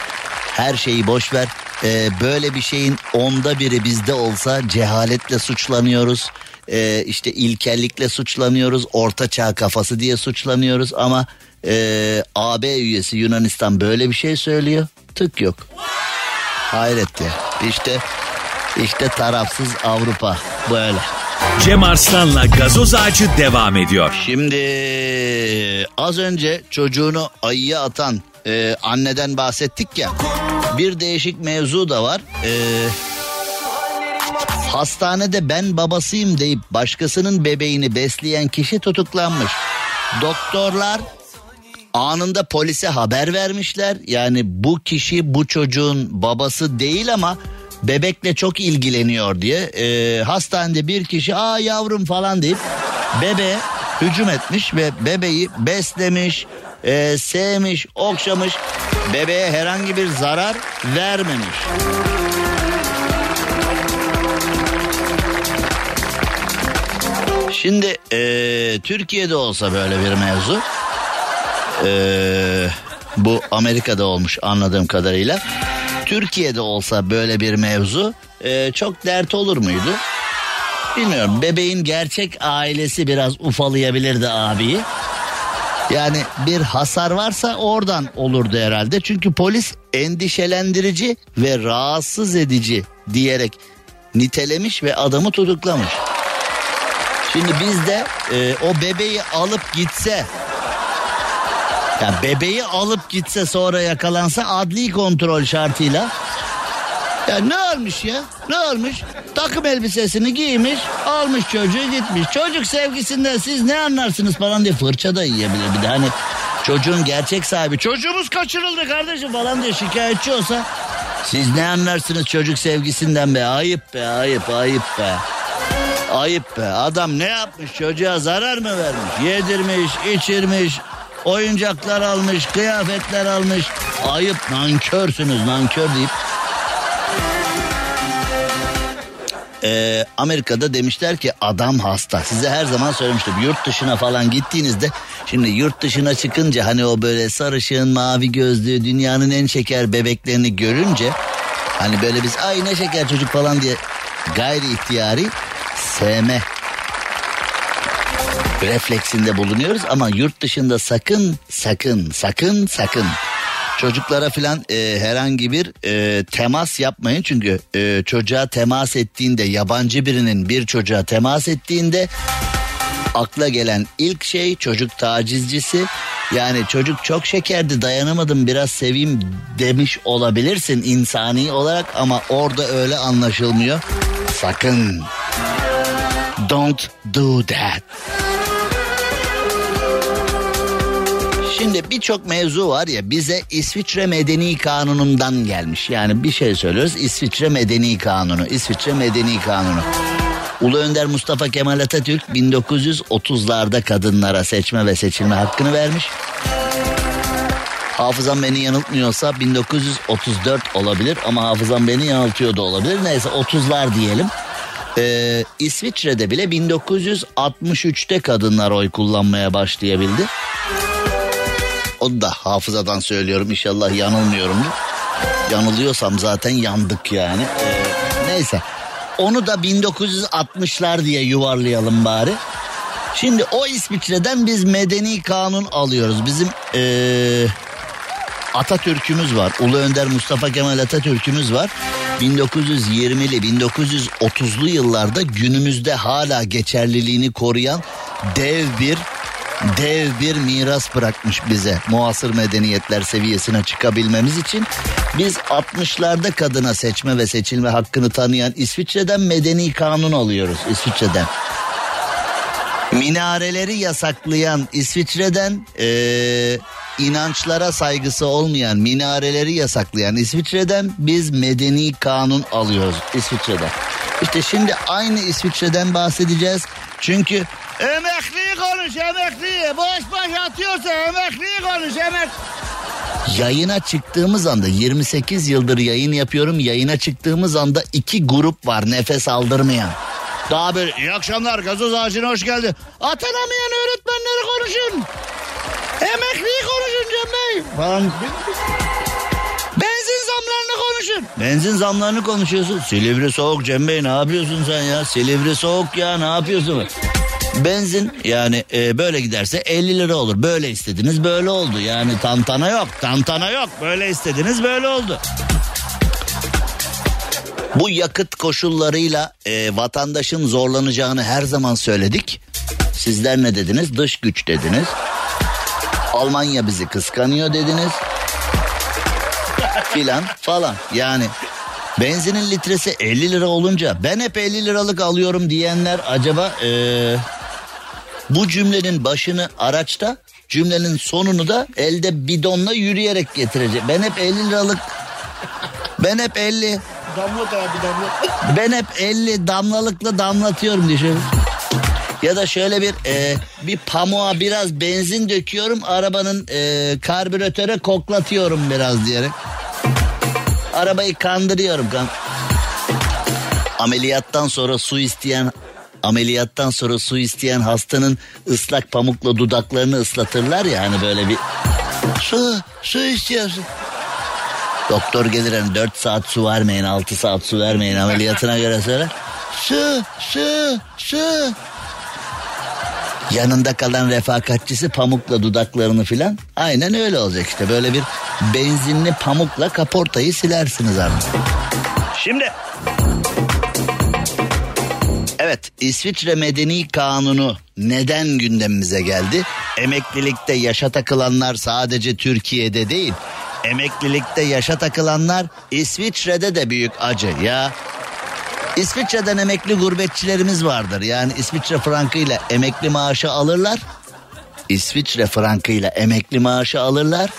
Her şeyi boş ver. Ee, böyle bir şeyin onda biri bizde olsa cehaletle suçlanıyoruz. Ee, işte ilkellikle suçlanıyoruz. Orta çağ kafası diye suçlanıyoruz ama e, AB üyesi Yunanistan böyle bir şey söylüyor. Tık yok. Hayret ya. İşte işte tarafsız Avrupa böyle. Cem Arslan'la gazoz ağacı devam ediyor. Şimdi az önce çocuğunu ayıya atan e, anneden bahsettik ya. Bir değişik mevzu da var. E, Hastanede ben babasıyım deyip başkasının bebeğini besleyen kişi tutuklanmış. Doktorlar anında polise haber vermişler. Yani bu kişi bu çocuğun babası değil ama bebekle çok ilgileniyor diye. Ee, hastanede bir kişi aa yavrum falan deyip bebeğe hücum etmiş ve bebeği beslemiş, e, sevmiş, okşamış. Bebeğe herhangi bir zarar vermemiş. Şimdi e, Türkiye'de olsa böyle bir mevzu. e, bu Amerika'da olmuş anladığım kadarıyla. Türkiye'de olsa böyle bir mevzu e, çok dert olur muydu? Bilmiyorum bebeğin gerçek ailesi biraz ufalayabilirdi abiyi. Yani bir hasar varsa oradan olurdu herhalde. Çünkü polis endişelendirici ve rahatsız edici diyerek nitelemiş ve adamı tutuklamış. Şimdi biz de e, o bebeği alıp gitse ya bebeği alıp gitse sonra yakalansa adli kontrol şartıyla ya ne olmuş ya? Ne olmuş? Takım elbisesini giymiş, almış çocuğu gitmiş. Çocuk sevgisinden siz ne anlarsınız falan diye fırça da yiyebilir bir de. Hani çocuğun gerçek sahibi çocuğumuz kaçırıldı kardeşim falan diye şikayetçi olsa siz ne anlarsınız çocuk sevgisinden be? Ayıp be, ayıp, ayıp be. Ayıp be. Adam ne yapmış? Çocuğa zarar mı vermiş? Yedirmiş, içirmiş, oyuncaklar almış, kıyafetler almış. Ayıp, nankörsünüz, nankör deyip Ee, Amerika'da demişler ki adam hasta. Size her zaman söylemiştim. Yurt dışına falan gittiğinizde şimdi yurt dışına çıkınca hani o böyle sarışın mavi gözlü dünyanın en şeker bebeklerini görünce hani böyle biz ay ne şeker çocuk falan diye gayri ihtiyari sevme refleksinde bulunuyoruz ama yurt dışında sakın sakın sakın sakın çocuklara filan e, herhangi bir e, temas yapmayın. Çünkü e, çocuğa temas ettiğinde yabancı birinin bir çocuğa temas ettiğinde akla gelen ilk şey çocuk tacizcisi. Yani çocuk çok şekerdi dayanamadım biraz seveyim demiş olabilirsin insani olarak ama orada öyle anlaşılmıyor. Sakın. Don't do that Şimdi birçok mevzu var ya bize İsviçre Medeni Kanunu'ndan gelmiş. Yani bir şey söylüyoruz İsviçre Medeni Kanunu, İsviçre Medeni Kanunu. Ulu Önder Mustafa Kemal Atatürk 1930'larda kadınlara seçme ve seçilme hakkını vermiş. Hafızam beni yanıltmıyorsa 1934 olabilir ama hafızam beni yanıltıyor da olabilir. Neyse 30'lar diyelim. Ee, İsviçre'de bile 1963'te kadınlar oy kullanmaya başlayabildi. Onu da hafızadan söylüyorum inşallah yanılmıyorum. Yanılıyorsam zaten yandık yani. Ee, neyse onu da 1960'lar diye yuvarlayalım bari. Şimdi o İsviçre'den biz medeni kanun alıyoruz. Bizim ee, Atatürk'ümüz var. Ulu Önder Mustafa Kemal Atatürk'ümüz var. 1920'li 1930'lu yıllarda günümüzde hala geçerliliğini koruyan dev bir dev bir miras bırakmış bize muasır medeniyetler seviyesine çıkabilmemiz için. Biz 60'larda kadına seçme ve seçilme hakkını tanıyan İsviçre'den medeni kanun alıyoruz İsviçre'den. Minareleri yasaklayan İsviçre'den ee, inançlara saygısı olmayan minareleri yasaklayan İsviçre'den biz medeni kanun alıyoruz İsviçre'den. İşte şimdi aynı İsviçre'den bahsedeceğiz. Çünkü emekliyi konuş emekliyi boş boş atıyorsa emekliyi konuş emek. Yayına çıktığımız anda 28 yıldır yayın yapıyorum. Yayına çıktığımız anda iki grup var nefes aldırmayan. Daha böyle iyi akşamlar gazoz ağacına hoş geldin. Atanamayan öğretmenleri konuşun. Emekliyi konuşun Cem Bey. Falan. Benzin zamlarını konuşun. Benzin zamlarını konuşuyorsun. Silivri soğuk Cem Bey ne yapıyorsun sen ya? Silivri soğuk ya ne yapıyorsun? Benzin yani e, böyle giderse 50 lira olur. Böyle istediniz böyle oldu. Yani tantana yok tantana yok. Böyle istediniz böyle oldu. Bu yakıt koşullarıyla e, vatandaşın zorlanacağını her zaman söyledik. Sizler ne dediniz? Dış güç dediniz. Almanya bizi kıskanıyor dediniz. Filan falan yani Benzinin litresi 50 lira olunca ben hep 50 liralık alıyorum diyenler acaba ee, bu cümlenin başını araçta cümlenin sonunu da elde bidonla yürüyerek getirecek. Ben hep 50 liralık ben hep 50 Damlat abi damlat. ben hep 50 damlalıkla damlatıyorum şöyle. Ya da şöyle bir e, bir pamuğa biraz benzin döküyorum arabanın e, karbüratöre koklatıyorum biraz diyerek. Arabayı kandırıyorum. Kan ameliyattan sonra su isteyen ameliyattan sonra su isteyen hastanın ıslak pamukla dudaklarını ıslatırlar ya hani böyle bir su su istiyorsun. Doktor gelir hani 4 saat su vermeyin 6 saat su vermeyin ameliyatına göre söyler. Su su su. Yanında kalan refakatçisi pamukla dudaklarını filan. Aynen öyle olacak işte böyle bir benzinli pamukla kaportayı silersiniz artık. Şimdi Evet İsviçre Medeni Kanunu neden gündemimize geldi? Emeklilikte yaşa takılanlar sadece Türkiye'de değil. Emeklilikte yaşa takılanlar İsviçre'de de büyük acı ya. İsviçre'den emekli gurbetçilerimiz vardır. Yani İsviçre frankıyla emekli maaşı alırlar. İsviçre frankıyla emekli maaşı alırlar.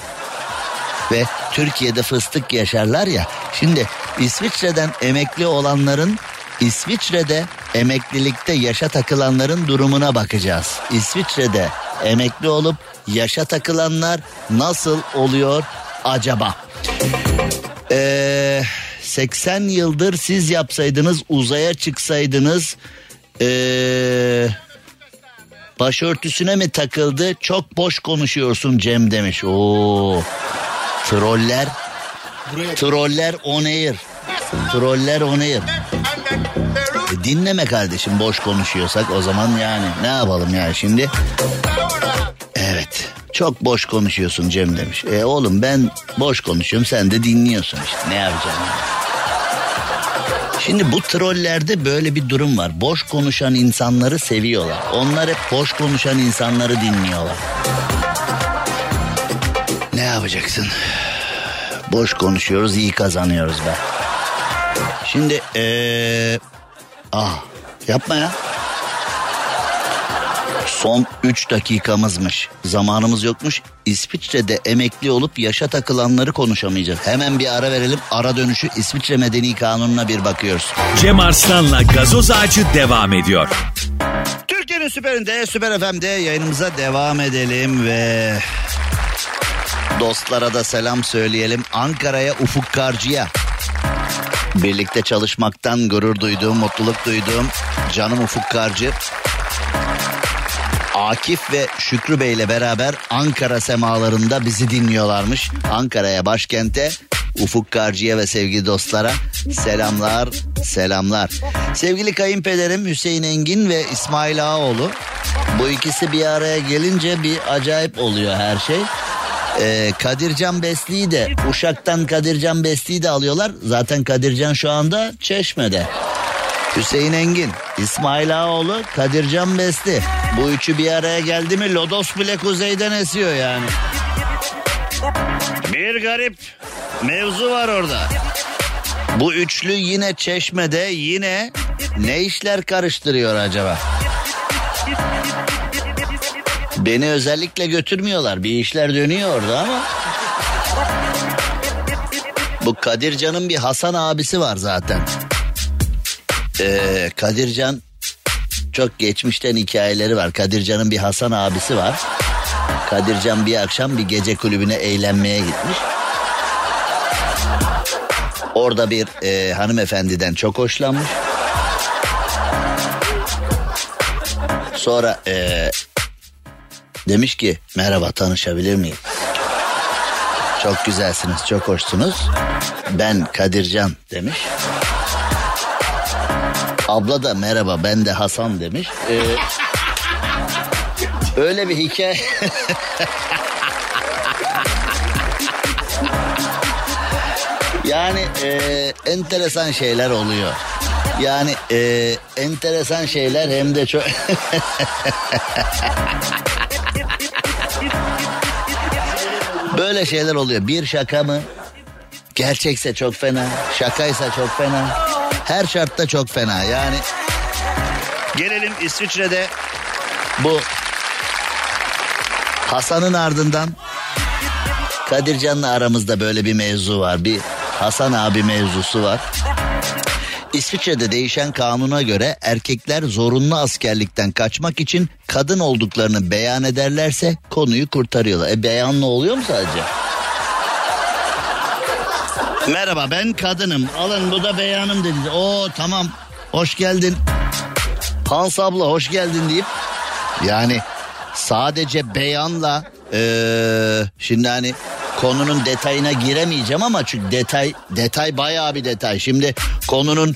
Ve Türkiye'de fıstık yaşarlar ya. Şimdi İsviçre'den emekli olanların İsviçre'de emeklilikte yaşa takılanların durumuna bakacağız. İsviçre'de emekli olup yaşa takılanlar nasıl oluyor acaba? Ee, 80 yıldır siz yapsaydınız uzaya çıksaydınız ee, başörtüsüne mi takıldı çok boş konuşuyorsun Cem demiş. Oo, troller troller on air troller on air. E dinleme kardeşim boş konuşuyorsak o zaman yani ne yapalım yani şimdi. Evet çok boş konuşuyorsun Cem demiş. E oğlum ben boş konuşuyorum sen de dinliyorsun işte ne yapacağım yani. Şimdi bu trollerde böyle bir durum var. Boş konuşan insanları seviyorlar. Onlar hep boş konuşan insanları dinliyorlar. Ne yapacaksın? Boş konuşuyoruz iyi kazanıyoruz be. Şimdi ee... Ah yapma ya. Son 3 dakikamızmış. Zamanımız yokmuş. İsviçre'de emekli olup yaşa takılanları konuşamayacağız. Hemen bir ara verelim. Ara dönüşü İsviçre Medeni Kanunu'na bir bakıyoruz. Cem Arslan'la gazoz ağacı devam ediyor. Türkiye'nin süperinde, süper FM'de yayınımıza devam edelim ve... Dostlara da selam söyleyelim. Ankara'ya Ufuk Karcı'ya. Birlikte çalışmaktan gurur duyduğum, mutluluk duyduğum canım Ufuk Karcı. Akif ve Şükrü Bey ile beraber Ankara semalarında bizi dinliyorlarmış. Ankara'ya başkente Ufuk Karcı'ya ve sevgili dostlara selamlar, selamlar. Sevgili kayınpederim Hüseyin Engin ve İsmail Ağaoğlu. Bu ikisi bir araya gelince bir acayip oluyor her şey. Ee, Kadircan Besli'yi de Uşak'tan Kadircan Besli'yi de alıyorlar. Zaten Kadircan şu anda Çeşme'de. Hüseyin Engin, İsmail Ağaoğlu, Kadircan Besli. Bu üçü bir araya geldi mi Lodos bile kuzeyden esiyor yani. Bir garip mevzu var orada. Bu üçlü yine Çeşme'de yine ne işler karıştırıyor acaba? Beni özellikle götürmüyorlar. Bir işler dönüyor orada ama. Bu Kadircan'ın bir Hasan abisi var zaten. Ee, Kadircan çok geçmişten hikayeleri var. Kadircan'ın bir Hasan abisi var. Kadircan bir akşam bir gece kulübüne eğlenmeye gitmiş. Orada bir e, hanımefendiden çok hoşlanmış. Sonra e, demiş ki merhaba tanışabilir miyim? Çok güzelsiniz, çok hoşsunuz. Ben Kadircan demiş. Abla da merhaba ben de Hasan demiş. Ee, öyle bir hikaye. [LAUGHS] yani e, enteresan şeyler oluyor. Yani e, enteresan şeyler hem de çok... [LAUGHS] Böyle şeyler oluyor. Bir şaka mı? Gerçekse çok fena. Şakaysa çok fena. Her şartta çok fena. Yani gelelim İsviçre'de bu Hasan'ın ardından Kadircan'la aramızda böyle bir mevzu var. Bir Hasan abi mevzusu var. İsviçre'de değişen kanuna göre erkekler zorunlu askerlikten kaçmak için kadın olduklarını beyan ederlerse konuyu kurtarıyorlar. E beyanlı oluyor mu sadece? Merhaba ben kadınım. Alın bu da beyanım dedi. Oo tamam hoş geldin. Hans abla hoş geldin deyip yani sadece beyanla ee, şimdi hani konunun detayına giremeyeceğim ama çünkü detay detay bayağı bir detay. Şimdi konunun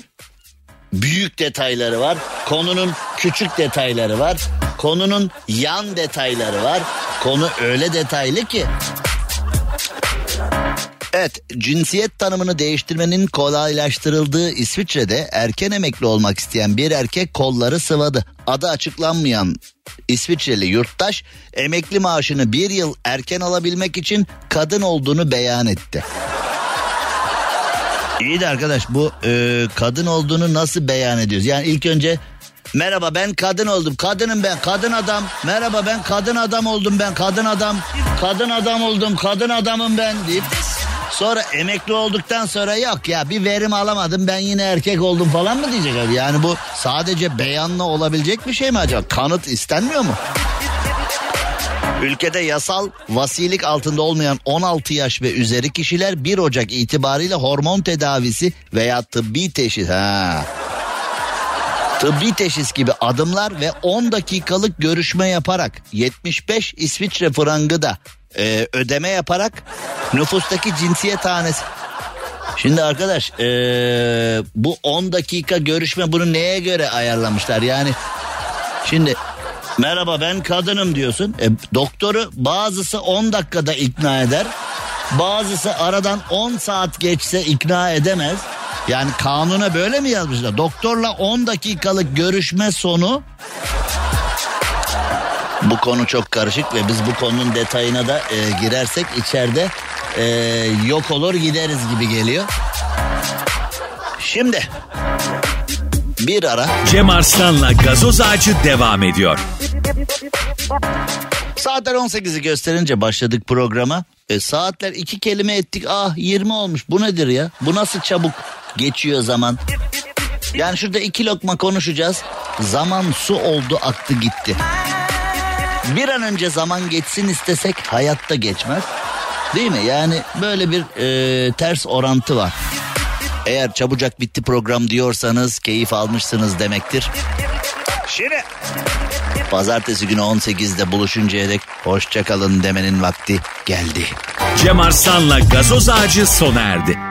büyük detayları var. Konunun küçük detayları var. Konunun yan detayları var. Konu öyle detaylı ki Evet, cinsiyet tanımını değiştirmenin kolaylaştırıldığı İsviçre'de erken emekli olmak isteyen bir erkek kolları sıvadı. Adı açıklanmayan İsviçreli yurttaş emekli maaşını bir yıl erken alabilmek için kadın olduğunu beyan etti. İyi de arkadaş bu e, kadın olduğunu nasıl beyan ediyoruz? Yani ilk önce merhaba ben kadın oldum. Kadınım ben kadın adam. Merhaba ben kadın adam oldum ben kadın adam. Kadın adam oldum kadın adamım ben deyip Sonra emekli olduktan sonra yok ya bir verim alamadım ben yine erkek oldum falan mı diyecek abi? Yani bu sadece beyanla olabilecek bir şey mi acaba? Kanıt istenmiyor mu? Ülkede yasal vasilik altında olmayan 16 yaş ve üzeri kişiler 1 Ocak itibariyle hormon tedavisi veya tıbbi teşhis. Tıbbi teşhis gibi adımlar ve 10 dakikalık görüşme yaparak 75 İsviçre frangı da e, ödeme yaparak nüfustaki cinsiyet hanesi. Şimdi arkadaş e, bu 10 dakika görüşme bunu neye göre ayarlamışlar yani şimdi merhaba ben kadınım diyorsun e, doktoru bazısı 10 dakikada ikna eder bazısı aradan 10 saat geçse ikna edemez. Yani kanuna böyle mi yazmışlar? Doktorla 10 dakikalık görüşme sonu bu konu çok karışık ve biz bu konunun detayına da e, girersek içeride e, yok olur gideriz gibi geliyor. Şimdi bir ara Cem Arslan'la gazoz ağacı devam ediyor. saatler 18'i gösterince başladık programa. E, saatler iki kelime ettik ah 20 olmuş bu nedir ya? Bu nasıl çabuk geçiyor zaman? Yani şurada iki lokma konuşacağız. Zaman su oldu aktı gitti. Bir an önce zaman geçsin istesek hayatta geçmez. Değil mi? Yani böyle bir e, ters orantı var. Eğer çabucak bitti program diyorsanız keyif almışsınız demektir. Şimdi pazartesi günü 18'de buluşuncaya dek hoşçakalın demenin vakti geldi. Cem Arslan'la gazoz ağacı sona erdi.